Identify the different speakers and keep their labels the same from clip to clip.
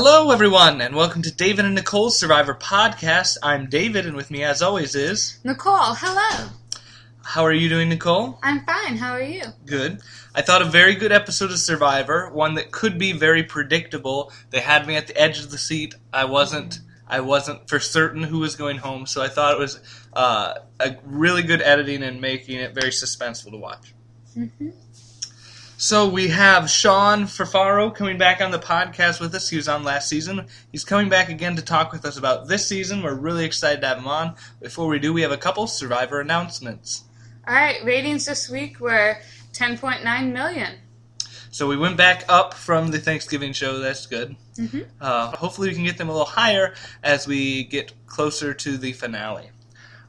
Speaker 1: Hello, everyone, and welcome to David and Nicole's Survivor podcast. I'm David, and with me, as always, is.
Speaker 2: Nicole, hello.
Speaker 1: How are you doing, Nicole?
Speaker 2: I'm fine. How are you?
Speaker 1: Good. I thought a very good episode of Survivor, one that could be very predictable. They had me at the edge of the seat. I wasn't. I wasn't for certain who was going home, so I thought it was uh, a really good editing and making it very suspenseful to watch.
Speaker 2: Mm-hmm.
Speaker 1: So we have Sean Ferfaro coming back on the podcast with us. He was on last season. He's coming back again to talk with us about this season. We're really excited to have him on. Before we do, we have a couple Survivor announcements.
Speaker 2: All right, ratings this week were 10.9 million.
Speaker 1: So we went back up from the Thanksgiving show. That's good.
Speaker 2: Mm-hmm.
Speaker 1: Uh, hopefully, we can get them a little higher as we get closer to the finale.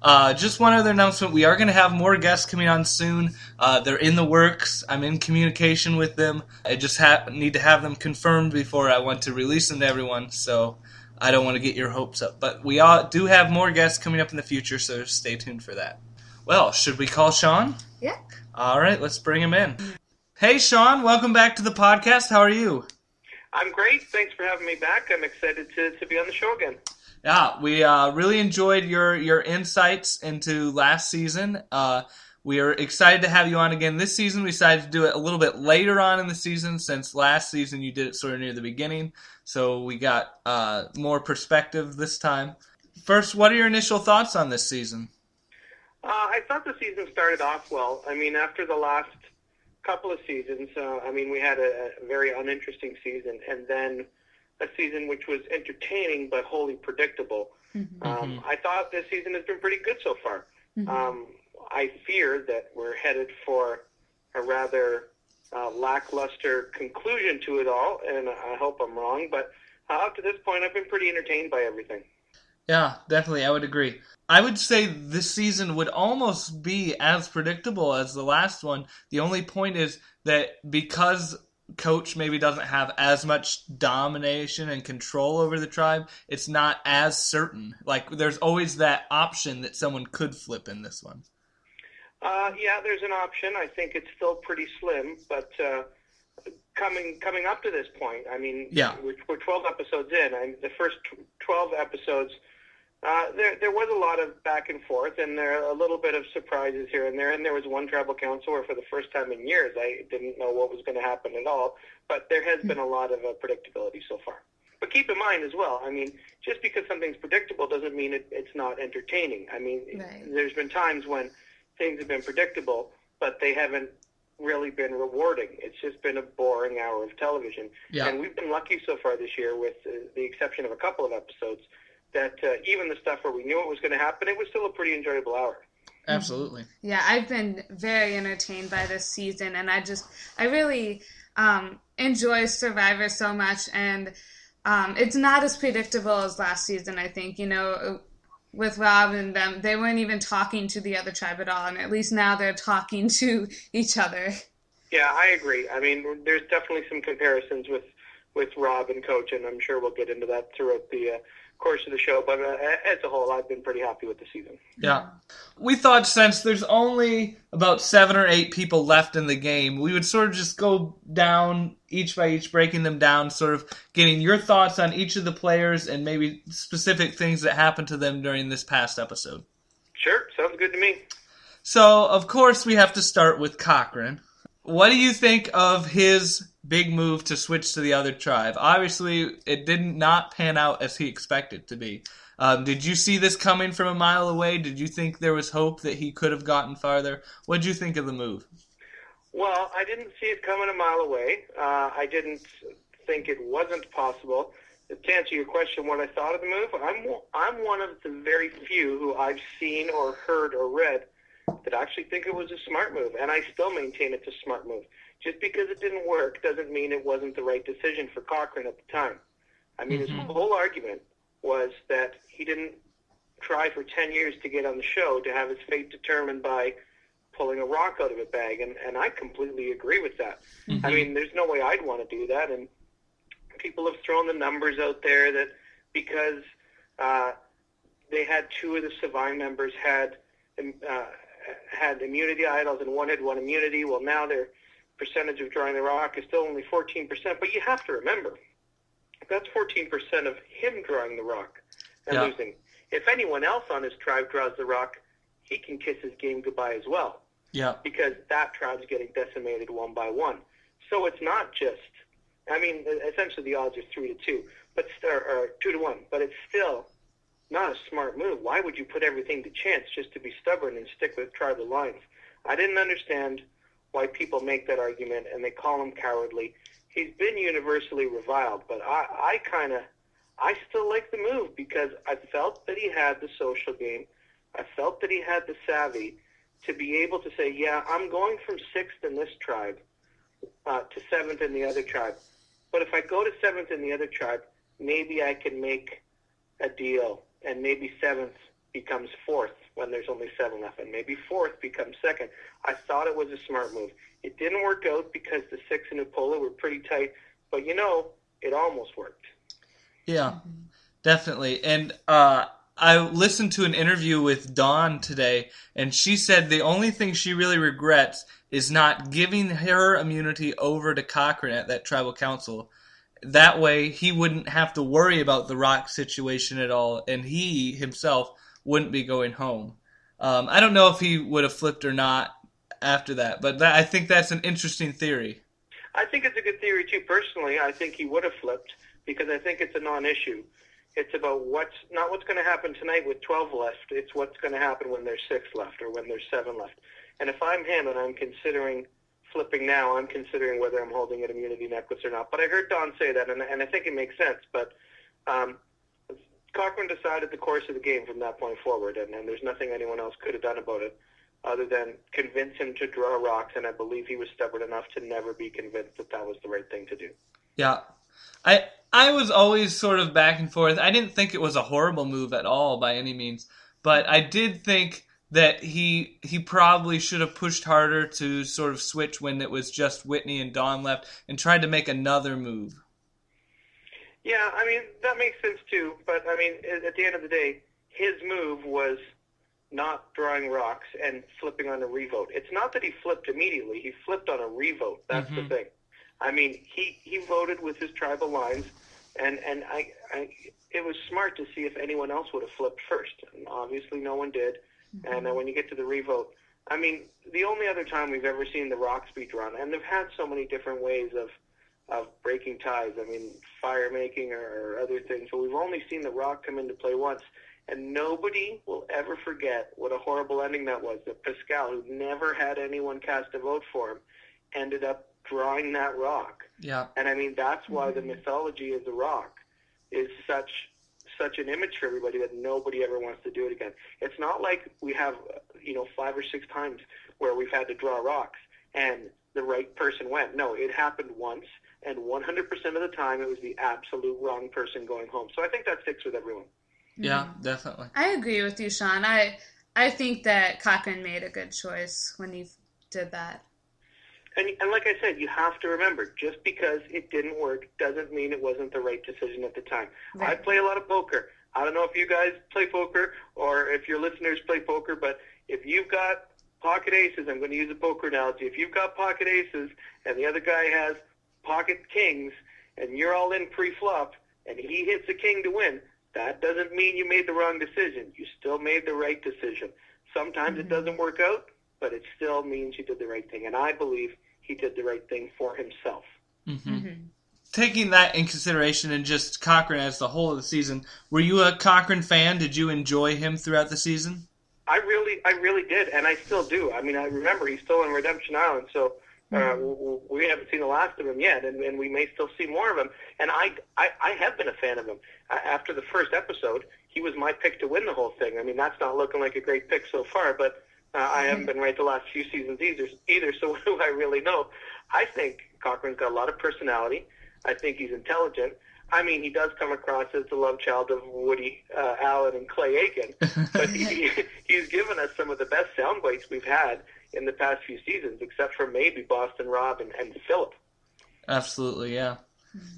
Speaker 1: Uh, just one other announcement: we are going to have more guests coming on soon. Uh, they're in the works. I'm in communication with them. I just ha- need to have them confirmed before I want to release them to everyone. So I don't want to get your hopes up. But we all do have more guests coming up in the future, so stay tuned for that. Well, should we call Sean?
Speaker 2: Yeah.
Speaker 1: All right, let's bring him in. Hey, Sean, welcome back to the podcast. How are you?
Speaker 3: I'm great. Thanks for having me back. I'm excited to, to be on the show again.
Speaker 1: Yeah, we uh, really enjoyed your your insights into last season. Uh, we are excited to have you on again this season. We decided to do it a little bit later on in the season since last season you did it sort of near the beginning. So we got uh, more perspective this time. First, what are your initial thoughts on this season?
Speaker 3: Uh, I thought the season started off well. I mean, after the last couple of seasons, uh, I mean, we had a, a very uninteresting season, and then a season which was entertaining but wholly predictable.
Speaker 2: Mm-hmm.
Speaker 3: Um, I thought this season has been pretty good so far.
Speaker 2: Mm-hmm.
Speaker 3: Um, I fear that we're headed for a rather uh, lackluster conclusion to it all, and I hope I'm wrong. But uh, up to this point, I've been pretty entertained by everything.
Speaker 1: Yeah, definitely. I would agree. I would say this season would almost be as predictable as the last one. The only point is that because coach maybe doesn't have as much domination and control over the tribe, it's not as certain. Like there's always that option that someone could flip in this one.
Speaker 3: Uh, yeah, there's an option. I think it's still pretty slim, but uh, coming coming up to this point, I mean,
Speaker 1: yeah,
Speaker 3: we're, we're 12 episodes in, and the first 12 episodes, uh, there there was a lot of back and forth, and there are a little bit of surprises here and there. And there was one tribal council where, for the first time in years, I didn't know what was going to happen at all. But there has been a lot of uh, predictability so far. But keep in mind as well, I mean, just because something's predictable doesn't mean it, it's not entertaining. I mean,
Speaker 2: Right.
Speaker 3: there's been times when things have been predictable, but they haven't really been rewarding. It's just been a boring hour of television.
Speaker 1: Yeah.
Speaker 3: And we've been lucky so far this year, with uh, the exception of a couple of episodes, that uh, even the stuff where we knew it was going to happen, it was still a pretty enjoyable hour.
Speaker 1: Absolutely.
Speaker 2: Yeah, I've been very entertained by this season, and I just, I really um, enjoy Survivor so much, and um, it's not as predictable as last season. I think you know, with Rob and them, they weren't even talking to the other tribe at all, and at least now they're talking to each other.
Speaker 3: Yeah, I agree. I mean, there's definitely some comparisons with with Rob and Coach, and I'm sure we'll get into that throughout the uh, course of the show. But uh, as a whole, I've been pretty happy with the season.
Speaker 1: Yeah. We thought since there's only about seven or eight people left in the game, we would sort of just go down each by each, breaking them down, sort of getting your thoughts on each of the players and maybe specific things that happened to them during this past episode.
Speaker 3: Sure, sounds good to me.
Speaker 1: So, of course, we have to start with Cochran. What do you think of his big move to switch to the other tribe? Obviously, it did not pan out as he expected to be. Um, did you see this coming from a mile away? Did you think there was hope that he could have gotten farther? What did you think of the move?
Speaker 3: Well, I didn't see it coming a mile away. Uh, I didn't think it wasn't possible. To answer your question, what I thought of the move, I'm I'm one of the very few who I've seen or heard or read that actually think it was a smart move, and I still maintain it's a smart move. Just because it didn't work doesn't mean it wasn't the right decision for Cochran at the time. I mean, his whole argument was that he didn't try for 10 years to get on the show to have his fate determined by pulling a rock out of a bag, and, and I completely agree with that. I mean, there's no way I'd want to do that, and people have thrown the numbers out there that because uh, they had two of the Savai members had um, uh, had immunity idols and one had one immunity. Well, now their percentage of drawing the rock is still only 14%. But you have to remember, That's 14% of him drawing the rock and
Speaker 1: Yeah.
Speaker 3: losing. If anyone else on his tribe draws the rock, he can kiss his game goodbye as well
Speaker 1: Yeah.
Speaker 3: because that tribe's getting decimated one by one. So it's not just, I mean, essentially the odds are three to two, but or, or two to one, but it's still not a smart move. Why would you put everything to chance just to be stubborn and stick with tribal lines? I didn't understand why people make that argument and they call him cowardly. He's been universally reviled, but I, I kind of, I still like the move because I felt that he had the social game. I felt that he had the savvy to be able to say, yeah, I'm going from sixth in this tribe uh, to seventh in the other tribe. But if I go to seventh in the other tribe, maybe I can make a deal, and maybe seventh becomes fourth when there's only seven left, and maybe fourth becomes second. I thought it was a smart move. It didn't work out because the six and Upolu were pretty tight, but you know, it almost worked.
Speaker 1: Yeah, definitely. And uh, I listened to an interview with Dawn today, and she said the only thing she really regrets is not giving her immunity over to Cochran at that tribal council. That way, he wouldn't have to worry about the rock situation at all, and he himself wouldn't be going home. Um, I don't know if he would have flipped or not after that, but that, I think that's an interesting theory.
Speaker 3: I think it's a good theory too. Personally, I think he would have flipped because I think it's a non-issue. It's about what's not what's going to happen tonight with 12 left. It's what's going to happen when there's six left or when there's seven left. And if I'm him and I'm considering flipping now, I'm considering whether I'm holding an immunity necklace or not. But I heard Dawn say that, and, and I think it makes sense. But um, Cochran decided the course of the game from that point forward, and, and there's nothing anyone else could have done about it other than convince him to draw rocks. And I believe he was stubborn enough to never be convinced that that was the right thing to do.
Speaker 1: Yeah. I I was always sort of back and forth. I didn't think it was a horrible move at all by any means, but I did think that he he probably should have pushed harder to sort of switch when it was just Whitney and Dawn left and tried to make another move.
Speaker 3: Yeah, I mean that makes sense too. But I mean, at the end of the day, his move was not drawing rocks and flipping on a revote. It's not that he flipped immediately; he flipped on a revote. That's the
Speaker 1: Mhm.
Speaker 3: thing. I mean, he he voted with his tribal lines, and and I, I it was smart to see if anyone else would have flipped first. And obviously, no one did. And then when you get to the revote, I mean, the only other time we've ever seen the rocks be drawn, and they've had so many different ways of of breaking ties. I mean, fire making or, or other things. But we've only seen the rock come into play once, and nobody will ever forget what a horrible ending that was. That Paschal, who never had anyone cast a vote for him, ended up drawing that rock.
Speaker 1: Yeah.
Speaker 3: And I mean, that's why the mythology of the rock is such such an image for everybody that nobody ever wants to do it again. It's not like we have, you know, five or six times where we've had to draw rocks and the right person went. No, it happened once, and 100% of the time it was the absolute wrong person going home. So I think that sticks with everyone.
Speaker 1: Yeah, definitely.
Speaker 2: I agree with you, Sean. I I think that Cochran made a good choice when he did that.
Speaker 3: And, and like I said, you have to remember, just because it didn't work doesn't mean it wasn't the right decision at the time. I play a lot of poker. I don't know if you guys play poker or if your listeners play poker, but if you've got pocket aces, I'm going to use a poker analogy. If you've got pocket aces and the other guy has pocket kings and you're all in pre-flop and he hits a king to win, that doesn't mean you made the wrong decision. You still made the right decision. Sometimes it doesn't work out, but it still means you did the right thing. And I believe he did the right thing for himself.
Speaker 1: hmm
Speaker 2: Mm-hmm.
Speaker 1: Taking that in consideration and just Cochran as the whole of the season, were you a Cochran fan? Did you enjoy him throughout the season?
Speaker 3: I really, I really did, and I still do. I mean, I remember he's still on Redemption Island, so uh, w- w- we haven't seen the last of him yet, and, and we may still see more of him. And I, I, I have been a fan of him. Uh, after the first episode, he was my pick to win the whole thing. I mean, that's not looking like a great pick so far, but uh, I haven't been right the last few seasons either. Either, so what do I really know? I think Cochran's got a lot of personality. I think he's intelligent. I mean, he does come across as the love child of Woody uh, Allen and Clay Aiken, but he, he's given us some of the best sound bites we've had in the past few seasons, except for maybe Boston Rob and, and Phillip.
Speaker 1: Absolutely, yeah.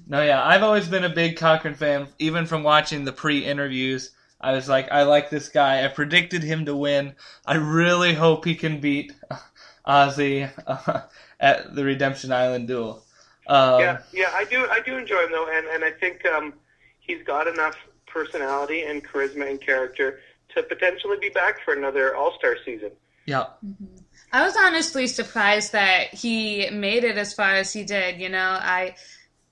Speaker 1: No, yeah, I've always been a big Cochran fan, even from watching the pre-interviews. I was like, I like this guy. I predicted him to win. I really hope he can beat Ozzy uh, at the Redemption Island duel. Um,
Speaker 3: yeah, yeah, I do. I do enjoy him though, and and I think um, he's got enough personality and charisma and character to potentially be back for another All Star season.
Speaker 1: yeah.
Speaker 2: I was honestly surprised that he made it as far as he did. You know, I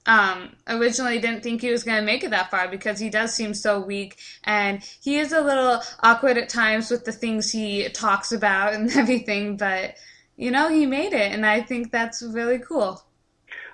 Speaker 2: um, originally didn't think he was going to make it that far because he does seem so weak and he is a little awkward at times with the things he talks about and everything. But you know, he made it, and I think that's really cool.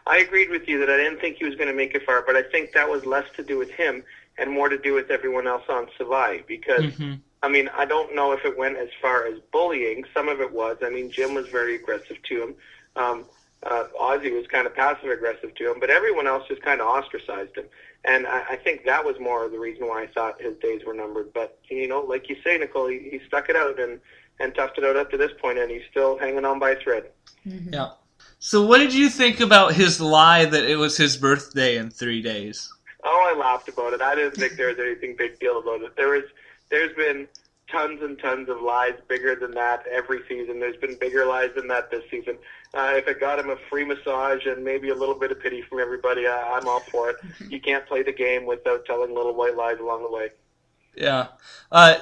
Speaker 3: I agreed with you that I didn't think he was going to make it far, but I think that was less to do with him and more to do with everyone else on Savai because.
Speaker 1: Mhm.
Speaker 3: I mean, I don't know if it went as far as bullying. Some of it was. I mean, Jim was very aggressive to him. Um, uh, Ozzy was kind of passive aggressive to him, but everyone else just kind of ostracized him. And I, I think that was more of the reason why I thought his days were numbered. But you know, like you say, Nicole, he, he stuck it out and and toughed it out up to this point, and he's still hanging on by a thread.
Speaker 1: Yeah. So, what did you think about his lie that it was his birthday in three days?
Speaker 3: Oh, I laughed about it. I didn't think there was anything big deal about it. There was, there's been tons and tons of lies bigger than that every season. There's been bigger lies than that this season. Uh, if it got him a free massage and maybe a little bit of pity from everybody, I, I'm all for it. You can't play the game without telling little white lies along the way.
Speaker 1: Yeah. Uh,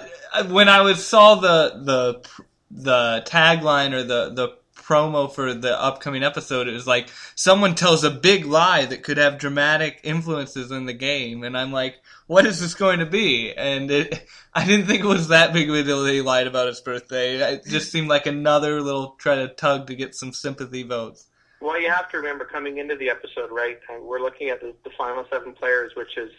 Speaker 1: when I was saw the the the tagline or the the promo for the upcoming episode, it was like someone tells a big lie that could have dramatic influences in the game, and I'm like, what is this going to be? And it, I didn't think it was that big of a deal he lied about his birthday. It just seemed like another little try to tug to get some sympathy votes.
Speaker 3: Well, you have to remember coming into the episode, right? uh, We're looking at the, the final seven players, which is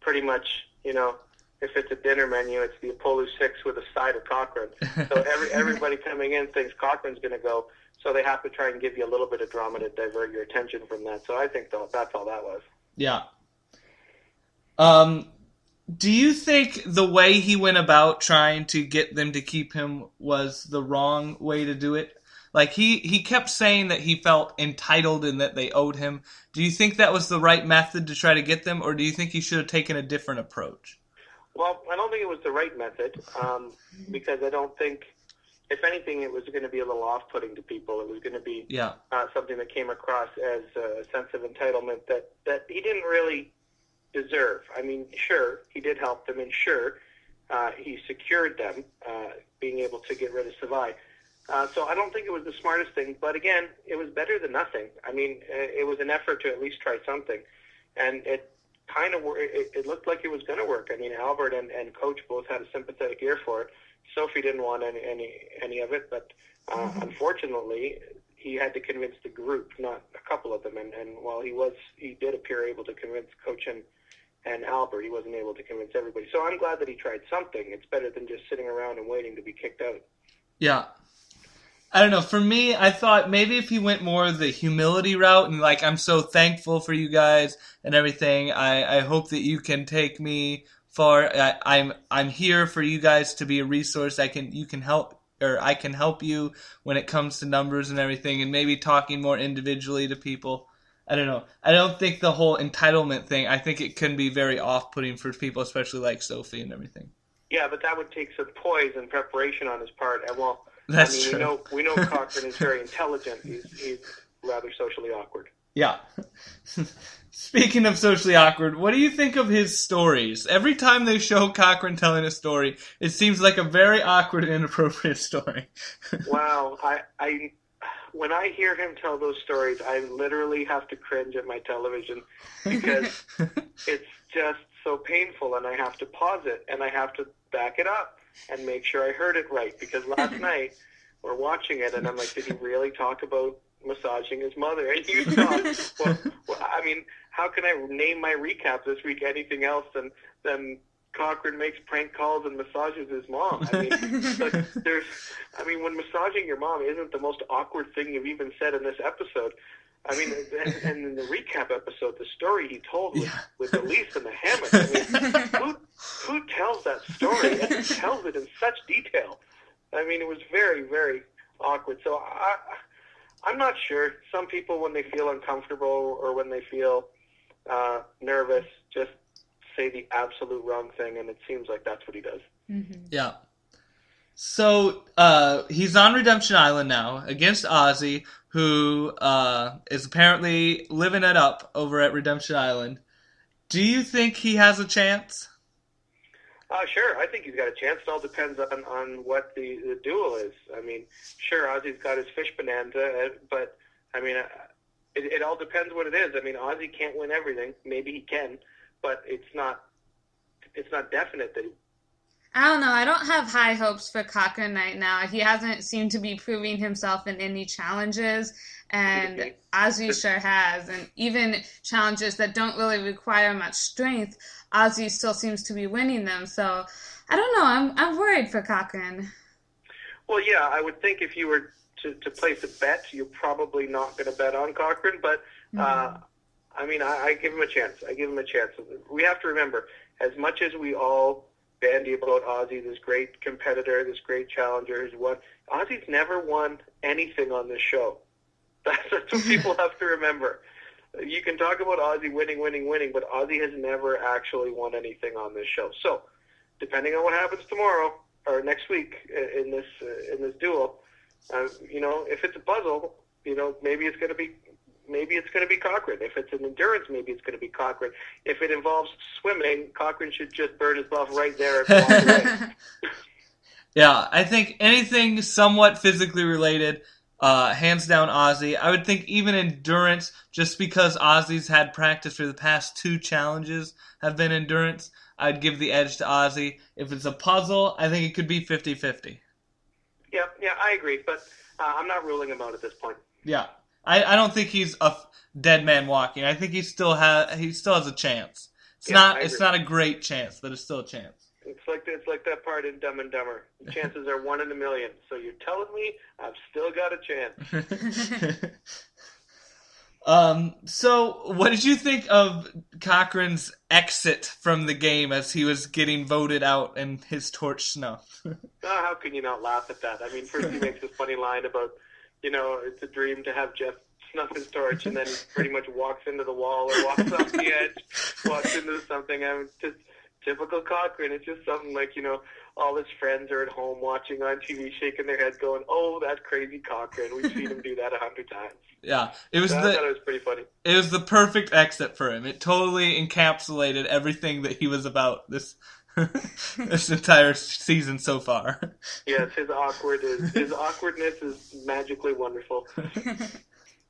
Speaker 3: pretty much, you know, if it's a dinner menu, it's the Upolu Six with a side of Cochran. So every everybody coming in thinks Cochran's going to go, so they have to try and give you a little bit of drama to divert your attention from that. So I think that's all that was.
Speaker 1: Yeah. Um, do you think the way he went about trying to get them to keep him was the wrong way to do it? Like he he kept saying that he felt entitled and that they owed him. Do you think that was the right method to try to get them, or do you think he should have taken a different approach?
Speaker 3: Well, I don't think it was the right method um, because I don't think, if anything, it was going to be a little off-putting to people. It was going to be
Speaker 1: Yeah.
Speaker 3: uh, something that came across as a sense of entitlement that, that he didn't really deserve. I mean, sure, he did help them, and sure, uh, he secured them, uh, being able to get rid of Savai. Uh, so I don't think it was the smartest thing, but again, it was better than nothing. I mean, uh, it was an effort to at least try something, and it kind of it, it looked like it was going to work. I mean, Albert and, and Coach both had a sympathetic ear for it. Sophie didn't want any any any of it, but uh, unfortunately, he had to convince the group, not a couple of them. And, and while he was, he did appear able to convince Coach and and Albert, he wasn't able to convince everybody. So I'm glad that he tried something. It's better than just sitting around and waiting to be kicked out.
Speaker 1: Yeah. I don't know. For me, I thought maybe if he went more the humility route and like, I'm so thankful for you guys and everything. I, I hope that you can take me far. I, I'm I'm here for you guys to be a resource. I can you can help or I can help you when it comes to numbers and everything, and maybe talking more individually to people. I don't know. I don't think the whole entitlement thing. I think it can be very off-putting for people, especially like Sophie and everything.
Speaker 3: Yeah, but that would take some poise and preparation on his part. And well,
Speaker 1: That's
Speaker 3: I mean,
Speaker 1: true.
Speaker 3: we know we know Cochran is very intelligent. He's, he's rather socially awkward.
Speaker 1: Yeah. Speaking of socially awkward, what do you think of his stories? Every time they show Cochran telling a story, it seems like a very awkward and inappropriate story.
Speaker 3: Wow, I, I, when I hear him tell those stories, I literally have to cringe at my television because it's just so painful, and I have to pause it and I have to back it up and make sure I heard it right. Because last night we're watching it, and I'm like, did he really talk about massaging his mother? And you thought, well, well, I mean, how can I name my recap this week anything else than than Cochran makes prank calls and massages his mom? I mean, like, there's, I mean, when massaging your mom isn't the most awkward thing you've even said in this episode. I mean, and, and in the recap episode, the story he told with,
Speaker 1: Yeah.
Speaker 3: with Elyse in the hammock. I mean, who who tells that story and tells it in such detail? I mean, it was very very awkward. So I I'm not sure. Some people, when they feel uncomfortable or when they feel uh, nervous, just say the absolute wrong thing, and it seems like that's what he does.
Speaker 1: yeah. So uh, he's on Redemption Island now against Ozzy. who uh, is apparently living it up over at Redemption Island. Do you think he has a chance?
Speaker 3: Uh, sure, I think he's got a chance. It all depends on, on what the, the duel is. I mean, sure, Ozzy's got his fish bonanza, uh, but I mean, uh, it, it all depends what it is. I mean, Ozzy can't win everything. Maybe he can, but it's not it's not definite that. He,
Speaker 2: I don't know. I don't have high hopes for Cochran right now. He hasn't seemed to be proving himself in any challenges, and Ozzy sure has. And even challenges that don't really require much strength, Ozzy still seems to be winning them. So I don't know. I'm I'm worried for Cochran.
Speaker 3: Well, yeah, I would think if you were to, to place a bet, you're probably not going to bet on Cochran. But uh, mm-hmm. I mean, I, I give him a chance. I give him a chance. We have to remember, as much as we all bandy about Ozzy, this great competitor, this great challenger who's won, Ozzy's never won anything on this show. That's, that's what people have to remember. You can talk about Ozzy winning, winning, winning, but Ozzy has never actually won anything on this show. So, depending on what happens tomorrow or next week in this uh, in this duel, uh, you know, if it's a puzzle, you know, maybe it's going to be maybe it's going to be Cochran. If it's an endurance, maybe it's going to be Cochran. If it involves swimming, Cochran should just burn his buff right there.
Speaker 1: yeah, I think anything somewhat physically related, uh, hands down Ozzy. I would think even endurance, just because Ozzy's had practice for the past two challenges have been endurance, I'd give the edge to Ozzy. If it's a puzzle, I think it could be 50 50.
Speaker 3: Yeah, yeah, I agree, but uh, I'm not ruling him out at this point.
Speaker 1: Yeah, I, I don't think he's a dead man walking. I think he still has he still has a chance. It's yeah, not it's not a great chance, but it's still a chance.
Speaker 3: It's like it's like that part in Dumb and Dumber. chances are one in a million. So you're telling me I've still got a
Speaker 1: chance. um. So, what did you think of Cochran's exit from the game as he was getting voted out and his torch snuffed? oh,
Speaker 3: how can you not laugh at that? I mean, first he makes this funny line about you know, it's a dream to have Jeff snuff his torch, and then he pretty much walks into the wall or walks off the edge, walks into something. I mean, just typical Cochran. It's just something like you know, all his friends are at home watching on TV, shaking their heads, going, "Oh, that crazy Cochran. We've seen him do that a hundred times."
Speaker 1: Yeah, it was.
Speaker 3: So
Speaker 1: the,
Speaker 3: I thought it was pretty funny.
Speaker 1: It was the perfect exit for him. It totally encapsulated everything that he was about this this entire season so far.
Speaker 3: Yes, his awkward is his awkwardness is magically wonderful.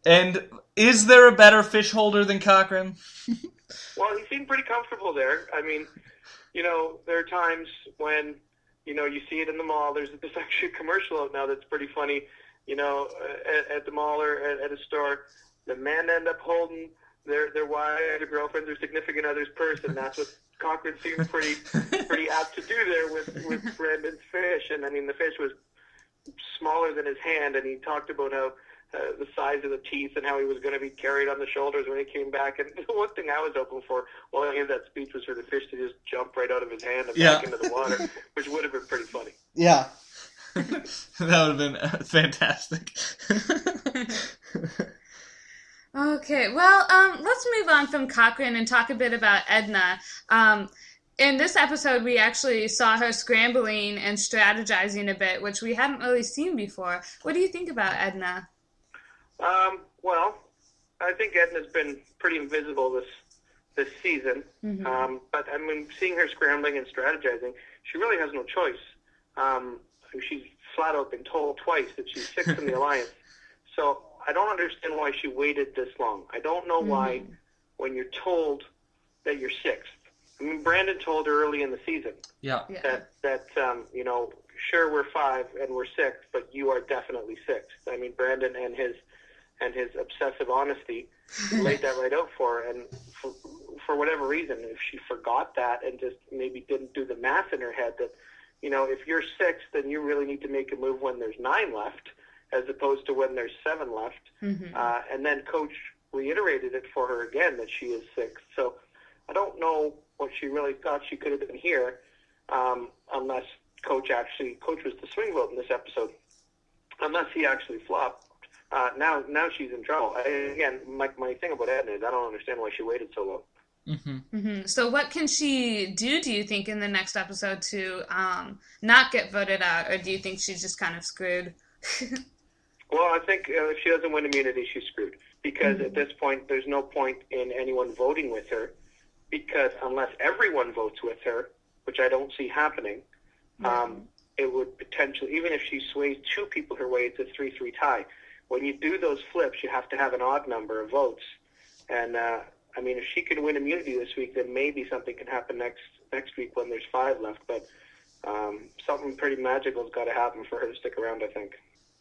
Speaker 1: and is there a better fish holder than Cochran?
Speaker 3: well, he seemed pretty comfortable there. I mean, you know, there are times when you know you see it in the mall. There's there's actually a commercial out now that's pretty funny. You know, at, at the mall or at, at a store, the men end up holding their their wife, their girlfriend's, or significant other's purse, and that's what Cochran seemed pretty pretty apt to do there with with Brandon's fish. And I mean, the fish was smaller than his hand, and he talked about how. Uh, the size of the teeth and how he was going to be carried on the shoulders when he came back. And the one thing I was hoping for while he gave that speech was for the fish to just jump right out of his hand and yeah. back into the water, which would have been pretty funny.
Speaker 1: Yeah. that would have been uh, fantastic.
Speaker 2: Okay, well, um, let's move on from Cochran and talk a bit about Edna. Um, in this episode, we actually saw her scrambling and strategizing a bit, which we hadn't really seen before. What do you think about Edna?
Speaker 3: Um, well, I think Edna's been pretty invisible this this season. Mm-hmm. Um, but I mean, seeing her scrambling and strategizing, she really has no choice. Um, she's flat out been told twice that she's sixth in the alliance. So I don't understand why she waited this long. I don't know mm-hmm. why when you're told that you're sixth. I mean, Brandon told her early in the season.
Speaker 1: Yeah.
Speaker 3: That that um, you know, sure we're five and we're sixth, but you are definitely sixth. I mean, Brandon and his and his obsessive honesty laid that right out for her. And for, for whatever reason, if she forgot that and just maybe didn't do the math in her head that, you know, if you're sixth, then you really need to make a move when there's nine left as opposed to when there's seven left. Mm-hmm. Uh, and then coach reiterated it for her again that she is sixth. So I don't know what she really thought she could have been here, um, unless coach actually coach was the swing vote in this episode, unless he actually flopped. Uh, now, now she's in trouble. I, again, my my thing about Edna is I don't understand why she waited so long.
Speaker 2: Mm-hmm. Mm-hmm. So, what can she do? Do you think in the next episode to um, not get voted out, or do you think she's just kind of screwed?
Speaker 3: Well, I think uh, if she doesn't win immunity, she's screwed. Because
Speaker 2: Mm-hmm.
Speaker 3: at this point, there's no point in anyone voting with her. Because unless everyone votes with her, which I don't see happening, um, it would potentially, even if she sways two people her way, it's a 3 3 tie. When you do those flips, you have to have an odd number of votes. And, uh, I mean, if she can win immunity this week, then maybe something can happen next next week when there's five left. But um, something pretty magical has got to happen for her to stick around, I think.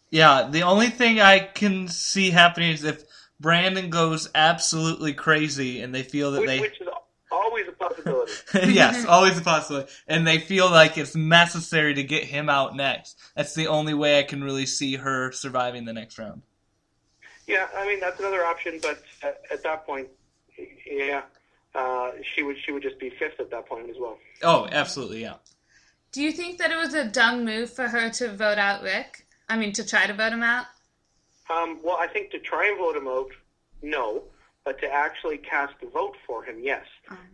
Speaker 1: Yeah, the only thing I can see happening is if Brandon goes absolutely crazy and they feel that
Speaker 3: Which,
Speaker 1: they
Speaker 3: which is always a possibility.
Speaker 1: yes, always a possibility. And they feel like it's necessary to get him out next. That's the only way I can really see her surviving the next round.
Speaker 3: Yeah, I mean that's another option, but at, at that point, yeah, uh, she would she would just be fifth at that point as well.
Speaker 1: Oh, absolutely, yeah.
Speaker 2: Do you think that it was a dumb move for her to vote out Rick? I mean, to try to vote him out?
Speaker 3: Um, well, I think to try and vote him out, no, but to actually cast a vote for him, yes.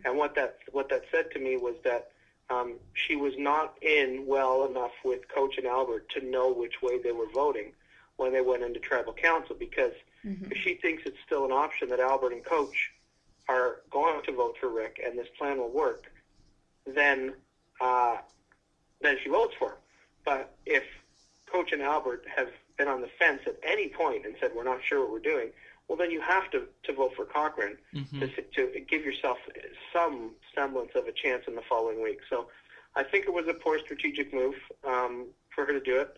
Speaker 3: And what that what that said to me was that um, she was not in well enough with Coach and Albert to know which way they were voting when they went into tribal council because if she thinks it's still an option that Albert and Coach are going to vote for Rick and this plan will work, then uh, then she votes for him. But if Coach and Albert have been on the fence at any point and said we're not sure what we're doing, well then you have to, to vote for Cochran to, to give yourself some semblance of a chance in the following week. So I think it was a poor strategic move um, for her to do it.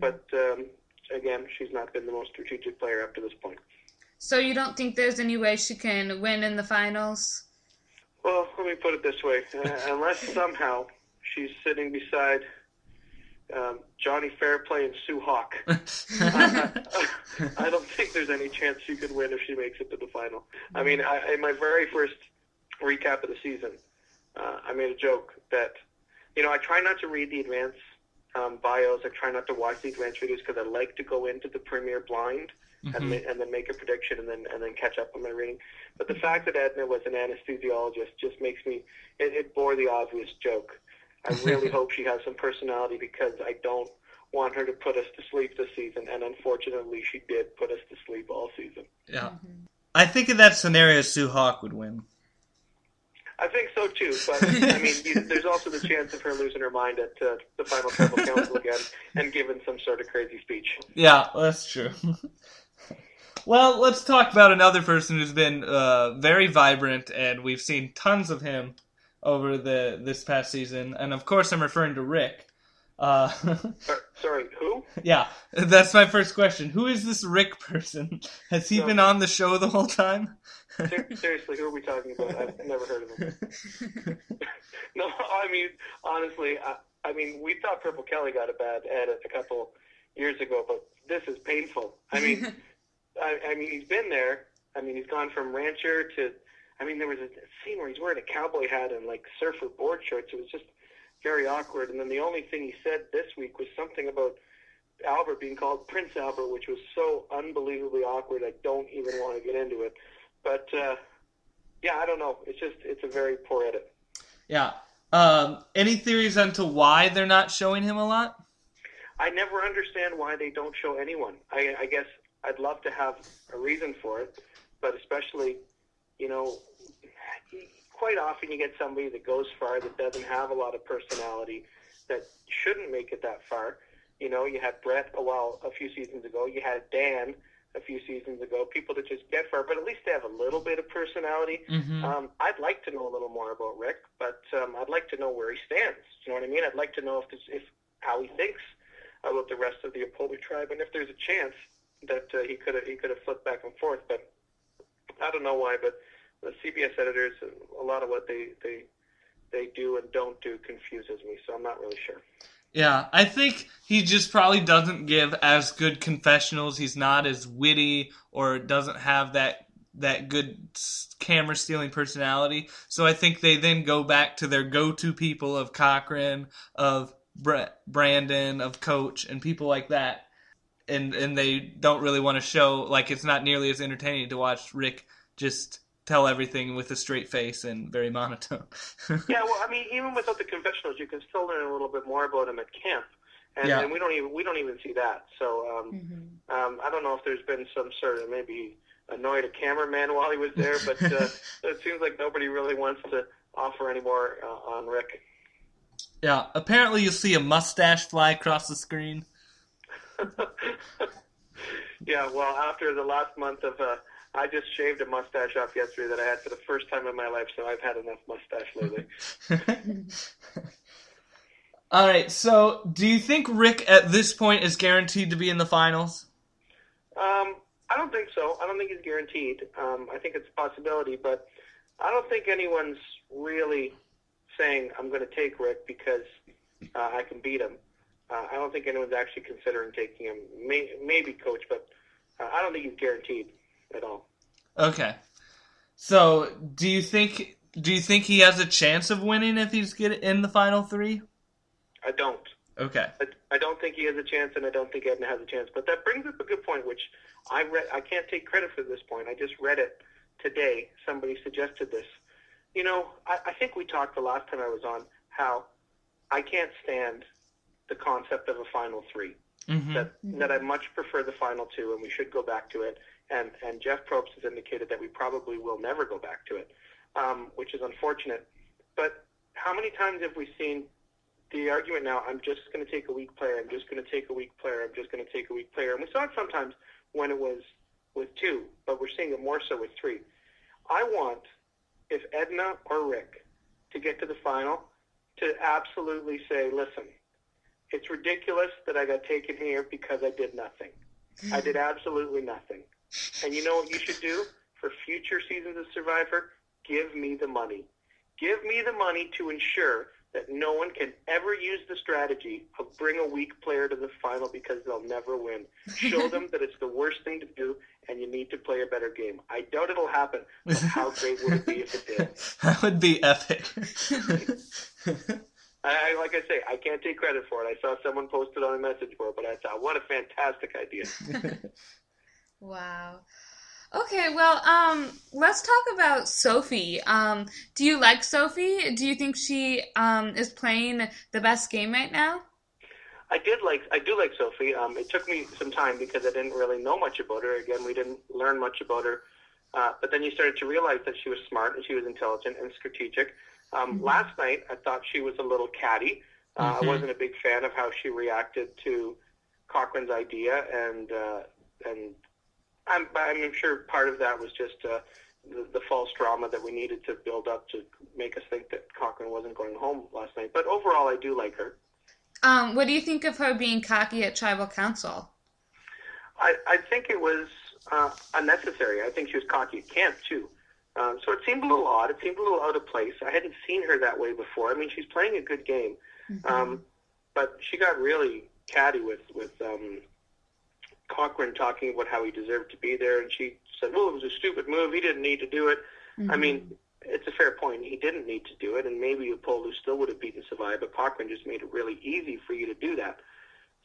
Speaker 3: But um, again, she's not been the most strategic player up to this point.
Speaker 2: So you don't think there's any way she can win in the finals?
Speaker 3: Well, let me put it this way: uh, unless somehow she's sitting beside um, Johnny Fairplay and Sue Hawk, I don't think there's any chance she could win if she makes it to the final. I mean, I, in my very first recap of the season, uh, I made a joke that, you know, I try not to read the advance um, bios. I try not to watch the advance videos because I like to go into the premiere blind and, and then make a prediction and then and then catch up on my reading. But the fact that Edna was an anesthesiologist just makes me it, it bore the obvious joke. I really hope she has some personality because I don't want her to put us to sleep this season, and unfortunately, she did put us to sleep all season.
Speaker 1: Yeah. I think in that scenario, Sue Hawk would win.
Speaker 3: I think so too, but I mean, you, there's also the chance of her losing her mind at uh, the final tribal council again and giving some sort of crazy speech.
Speaker 1: Yeah, that's true. well, let's talk about another person who's been uh, very vibrant, and we've seen tons of him over the this past season. And of course, I'm referring to Rick. Uh,
Speaker 3: Or, sorry, who?
Speaker 1: yeah, that's my first question. Who is this Rick person? Has he
Speaker 3: No.
Speaker 1: been on the show the whole time?
Speaker 3: Seriously, who are we talking about? I've never heard of him. no, I mean, honestly, I, I mean, we thought Purple Kelly got a bad edit a couple years ago, but this is painful. I mean, I, I mean, he's been there. I mean, he's gone from rancher to. I mean, there was a scene where he's wearing a cowboy hat and like surfer board shorts. It was just very awkward. And then the only thing he said this week was something about Albert being called Prince Albert, which was so unbelievably awkward. I don't even want to get into it. But uh, yeah, I don't know. It's just it's a very poor edit.
Speaker 1: Yeah. Um, any theories onto why they're not showing him a lot?
Speaker 3: I never understand why they don't show anyone. I, I guess I'd love to have a reason for it, but especially, you know, quite often you get somebody that goes far that doesn't have a lot of personality that shouldn't make it that far. You know, you had Brett a while a few seasons ago. You had Dan a few seasons ago. People that just get far, but at least they have a little bit of personality.
Speaker 1: Mhm.
Speaker 3: Um, I'd like to know a little more about Rick, but um, I'd like to know where he stands. You know what I mean? I'd like to know if this, if how he thinks about the rest of the Upolu tribe, and if there's a chance that uh, he could have he could have flipped back and forth. But I don't know why. But the CBS editors, a lot of what they they they do and don't do confuses me. So I'm not really sure.
Speaker 1: Yeah, I think he just probably doesn't give as good confessionals. He's not as witty or doesn't have that that good camera stealing personality. So I think they then go back to their go-to people of Cochran, of Brandon, of Coach, and people like that. And and they don't really want to show like it's not nearly as entertaining to watch Rick just tell everything with a straight face and very monotone.
Speaker 3: Yeah, well, I mean, even without the confessionals, you can still learn a little bit more about him at camp. and,
Speaker 1: Yeah.
Speaker 3: and we don't even we don't even see that. So um,
Speaker 2: Mhm.
Speaker 3: um, I don't know if there's been some sort of maybe annoyed a cameraman while he was there, but uh, it seems like nobody really wants to offer any more uh, on Rick.
Speaker 1: Yeah, apparently you see a mustache fly across the screen.
Speaker 3: yeah, well, after the last month of, uh, I just shaved a mustache off yesterday that I had for the first time in my life, so I've had enough mustache lately.
Speaker 1: All right, so do you think Rick at this point is guaranteed to be in the finals?
Speaker 3: Um, I don't think so. I don't think he's guaranteed. Um, I think it's a possibility, but I don't think anyone's really saying I'm going to take Rick because uh, I can beat him. Uh, I don't think anyone's actually considering taking him. May, maybe coach, but uh, I don't think he's guaranteed at all.
Speaker 1: Okay. So, do you think do you think he has a chance of winning if he's get in the final 3?
Speaker 3: I don't.
Speaker 1: Okay.
Speaker 3: I, I don't think he has a chance, and I don't think Edna has a chance. But that brings up a good point, which I read. I can't take credit for this point. I just read it today. Somebody suggested this. You know, I, I think we talked the last time I was on how I can't stand the concept of a final three.
Speaker 1: Mhm.
Speaker 3: That that I much prefer the final two, and we should go back to it. And and Jeff Probst has indicated that we probably will never go back to it, um, which is unfortunate. But how many times have we seen the argument now? I'm just going to take a weak player. I'm just going to take a weak player. I'm just going to take a weak player. And we saw it sometimes when it was with two, but we're seeing it more so with three. I want if Edna or Rick to get to the final to absolutely say, listen, it's ridiculous that I got taken here because I did nothing. I did absolutely nothing. And you know what you should do for future seasons of Survivor? Give me the money. Give me the money to ensure that no one can ever use the strategy of bring a weak player to the final because they'll never win. Show them that it's the worst thing to do and you need to play a better game. I doubt it'll happen, but how great would it be if it did?
Speaker 1: that would be epic.
Speaker 3: I, I like I say, I can't take credit for it. I saw someone post it on a message board, but I thought, what a fantastic idea.
Speaker 2: Wow. Okay, well, um, let's talk about Sophie. Um, do you like Sophie? Do you think she um, is playing the best game right now?
Speaker 3: I did like I do like Sophie. Um, it took me some time because I didn't really know much about her. Again, we didn't learn much about her. Uh, but then you started to realize that she was smart and she was intelligent and strategic. Um, Last night, I thought she was a little catty. Uh,
Speaker 1: Mhm.
Speaker 3: I wasn't a big fan of how she reacted to Cochran's idea, and uh, and I'm I'm sure part of that was just uh, the, the false drama that we needed to build up to make us think that Cochran wasn't going home last night. But overall, I do like her.
Speaker 2: Um, what do you think of her being cocky at tribal council?
Speaker 3: I, I think it was uh, unnecessary. I think she was cocky at camp too. Um, so it seemed a little odd. It seemed a little out of place. I hadn't seen her that way before. I mean, she's playing a good game, um, but she got really catty with with um, Cochran talking about how he deserved to be there, and she said, "Well, it was a stupid move. He didn't need to do it." I mm-hmm. mean, it's a fair point. He didn't need to do it, and maybe Upolu still would have beaten Savai, but Cochran just made it really easy for you to do that.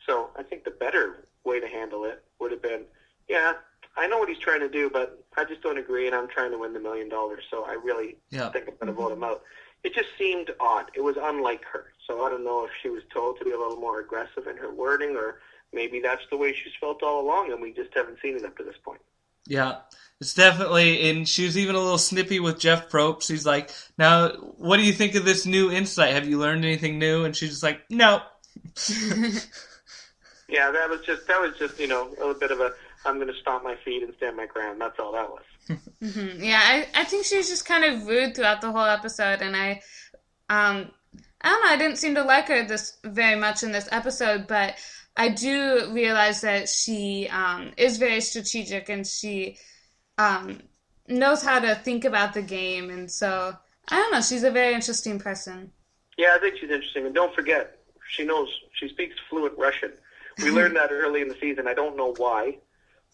Speaker 3: So I think the better way to handle it would have been, yeah, I know what he's trying to do, but I just don't agree, and I'm trying to win the million dollars. So I really
Speaker 1: Yeah.
Speaker 3: think I'm going to mm-hmm. vote him out. It just seemed odd. It was unlike her. So I don't know if she was told to be a little more aggressive in her wording, or maybe that's the way she's felt all along, and we just haven't seen it up to this point.
Speaker 1: Yeah, it's definitely, and she was even a little snippy with Jeff Probst. She's like, "Now, what do you think of this new insight? Have you learned anything new?" And she's just like, "No."
Speaker 3: Yeah, that was just that was just you know a little bit of a I'm going to stomp my feet and stand my ground. That's all that was.
Speaker 2: Mhm. Yeah, I, I think she was just kind of rude throughout the whole episode, and I, um, I don't know, I didn't seem to like her this very much in this episode, but I do realize that she um, is very strategic and she um, knows how to think about the game, and so I don't know, she's a very interesting person.
Speaker 3: Yeah, I think she's interesting, and don't forget she knows she speaks fluent Russian. We learned that early in the season. I don't know why.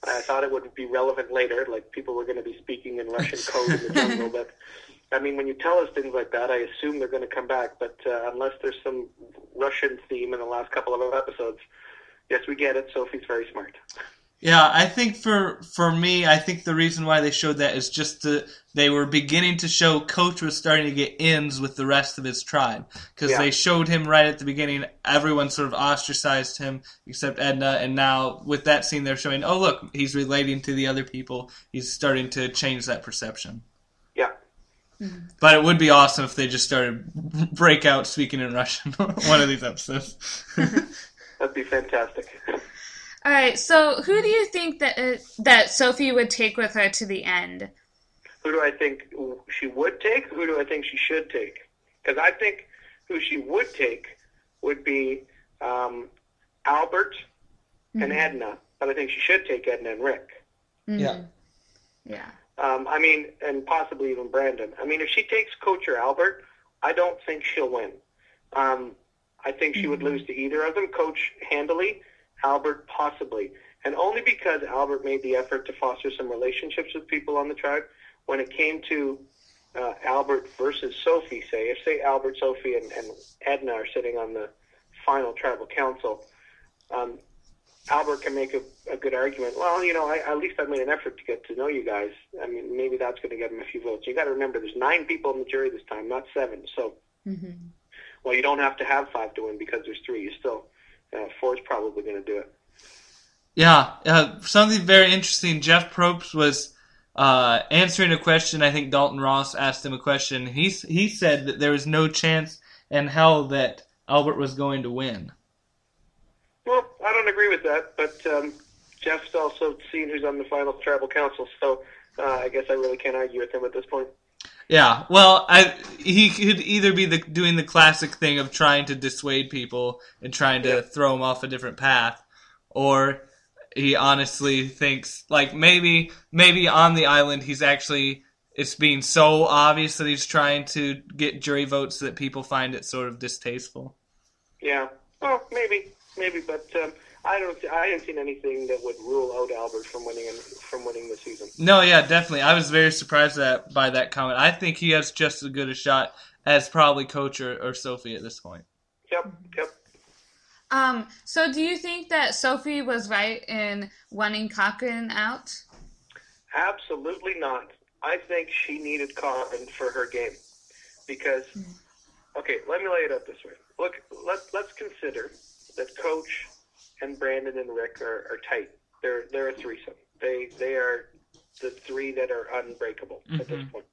Speaker 3: I thought it would be relevant later, like people were going to be speaking in Russian code in the jungle. But I mean, when you tell us things like that, I assume they're going to come back. But uh, unless there's some Russian theme in the last couple of episodes, yes, we get it. Sophie's very smart.
Speaker 1: Yeah, I think for for me, I think the reason why they showed that is just to, they were beginning to show Coach was starting to get ins with the rest of his tribe because
Speaker 3: Yeah.
Speaker 1: they showed him right at the beginning. Everyone sort of ostracized him except Edna, and now with that scene, they're showing, oh look, he's relating to the other people. He's starting to change that perception.
Speaker 3: Yeah.
Speaker 1: But it would be awesome if they just started break out speaking in Russian one of these episodes.
Speaker 3: That'd be fantastic.
Speaker 2: All right, so who do you think that uh, that Sophie would take with her to the end?
Speaker 3: Who do I think she would take? Who do I think she should take? Because I think who she would take would be um, Albert and Edna, but I think she should take Edna and Rick.
Speaker 1: Yeah.
Speaker 2: Yeah.
Speaker 3: Um, I mean, and possibly even Brandon. I mean, if she takes Coach or Albert, I don't think she'll win. Um, I think she would lose to either of them. Coach handily, Albert possibly, and only because Albert made the effort to foster some relationships with people on the tribe. When it came to uh, Albert versus Sophie, say if say Albert, Sophie, and, and Edna are sitting on the final tribal council, um, Albert can make a, a good argument. Well, you know, I, at least I made an effort to get to know you guys. I mean, maybe that's going to get him a few votes. You got to remember, there's nine people in the jury this time, not seven. So, well, you don't have to have five to win because there's three. You still, uh, four's probably going to do it.
Speaker 1: Yeah, uh, something very interesting. Jeff Probst was uh, answering a question. I think Dalton Ross asked him a question. He he said that there was no chance in hell that Albert was going to win.
Speaker 3: Well, I don't agree with that, but um, Jeff's also seen who's on the final tribal council, so uh, I guess I really can't argue with him at this point.
Speaker 1: Yeah, well, I he could either be the doing the classic thing of trying to dissuade people and trying to
Speaker 3: Yeah.
Speaker 1: throw them off a different path, or he honestly thinks like maybe maybe on the island he's actually it's being so obvious that he's trying to get jury votes that people find it sort of distasteful.
Speaker 3: Yeah, well, maybe, maybe, but um, I don't. I haven't seen anything that would rule out Albert from winning from winning the season.
Speaker 1: No, yeah, definitely. I was very surprised that by that comment. I think he has just as good a shot as probably Coach or, or Sophie at this point.
Speaker 3: Yep, yep.
Speaker 2: Um, so do you think that Sophie was right in wanting Cochran out?
Speaker 3: Absolutely not. I think she needed Cochran for her game because. Okay, let me lay it out this way. Look, let's let's consider that Coach and Brandon and Rick are, are tight. They're they're a threesome. They they are the three that are unbreakable at this
Speaker 1: Mhm.
Speaker 3: point.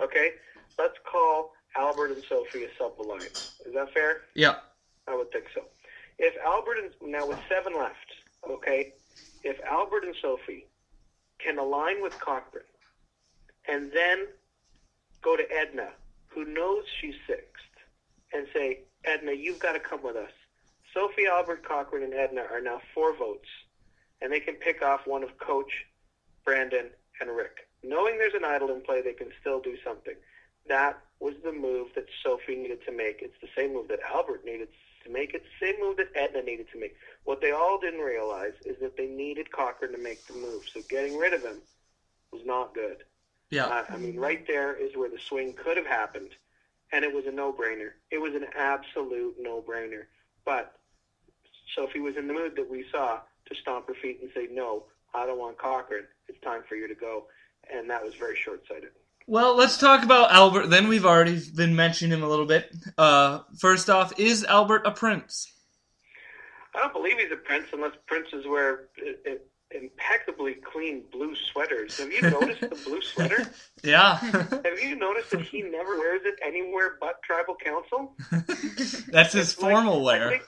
Speaker 3: Okay, let's call Albert and Sophie a sub alliance. Is that fair?
Speaker 1: Yeah.
Speaker 3: I would think so. If Albert and now with seven left, okay, if Albert and Sophie can align with Cochran and then go to Edna, who knows she's sixth, and say, Edna, you've got to come with us. Sophie, Albert, Cochran, and Edna are now four votes, and they can pick off one of Coach, Brandon, and Rick. Knowing there's an idol in play, they can still do something. That was the move that Sophie needed to make. It's the same move that Albert needed to make. It's the same move that Edna needed to make. What they all didn't realize is that they needed Cochran to make the move. So getting rid of him was not good.
Speaker 1: Yeah.
Speaker 3: Uh, I mean, right there is where the swing could have happened, and it was a no-brainer. It was an absolute no-brainer. But Sophie was in the mood that we saw to stomp her feet and say, "No, I don't want Cochran. It's time for you to go," and that was very short-sighted.
Speaker 1: Well, let's talk about Albert. Then we've already been mentioning him a little bit. Uh, first off, is Albert a prince?
Speaker 3: I don't believe he's a prince unless princes wear uh, uh, impeccably clean blue sweaters. Have you noticed the blue sweater?
Speaker 1: Yeah.
Speaker 3: Have you noticed that he never wears it anywhere but tribal council?
Speaker 1: That's his
Speaker 3: It's like-
Speaker 1: formal
Speaker 3: I,
Speaker 1: wear.
Speaker 3: think,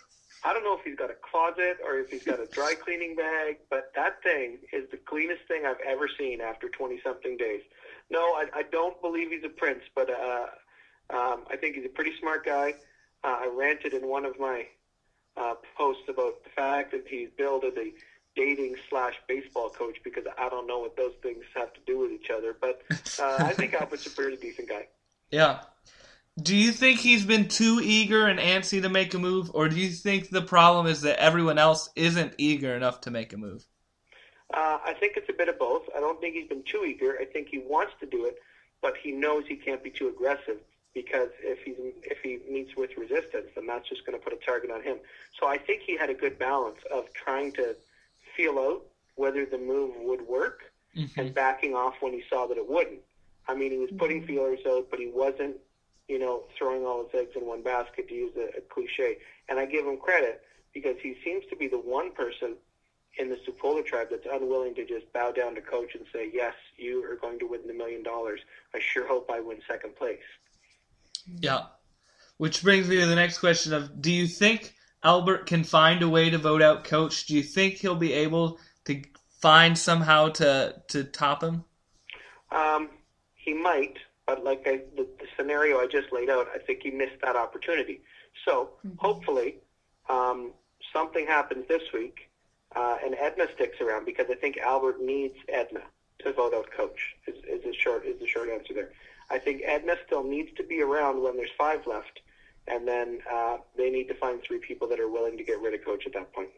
Speaker 3: I don't know if he's got a closet or if he's got a dry cleaning bag, but that thing is the cleanest thing I've ever seen after 20 something days. No, I, I don't believe he's a prince, but uh, um, I think he's a pretty smart guy. Uh, I ranted in one of my uh, posts about the fact that he's billed as a dating slash baseball coach because I don't know what those things have to do with each other. But uh, I think Albert's a pretty decent guy.
Speaker 1: Yeah. Do you think he's been too eager and antsy to make a move, or do you think the problem is that everyone else isn't eager enough to make a move?
Speaker 3: Uh, I think it's a bit of both. I don't think he's been too eager. I think he wants to do it, but he knows he can't be too aggressive because if he if he meets with resistance, then that's just going to put a target on him. So I think he had a good balance of trying to feel out whether the move would work
Speaker 1: Mhm.
Speaker 3: and backing off when he saw that it wouldn't. I mean, he was putting feelers out, but he wasn't, you know, throwing all his eggs in one basket to use a, a cliche. And I give him credit because he seems to be the one person in the Upolu tribe that's unwilling to just bow down to coach and say, "Yes, you are going to win the million dollars. I sure hope I win second place."
Speaker 1: Yeah. Which brings me to the next question of do you think Albert can find a way to vote out coach? Do you think he'll be able to find somehow to to top him?
Speaker 3: Um, he might, but like I, the, the scenario I just laid out, I think he missed that opportunity. So hopefully, um, something happens this week, uh, and Edna sticks around because I think Albert needs Edna to vote out coach. Is, is the short is the short answer there. I think Edna still needs to be around when there's five left, and then uh, they need to find three people that are willing to get rid of coach at that point.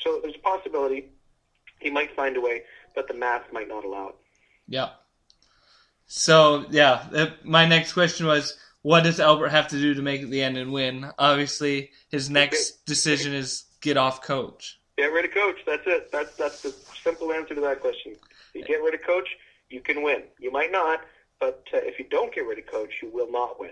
Speaker 3: So there's a possibility he might find a way, but the math might not allow it.
Speaker 1: Yeah. So yeah, uh, my next question was, what does Albert have to do to make it the end and win? Obviously, his next decision is get off coach.
Speaker 3: Get rid of coach. That's it. That's that's the simple answer to that question. You get rid of coach, you can win. You might not, but uh, if you don't get rid of coach, you will not win.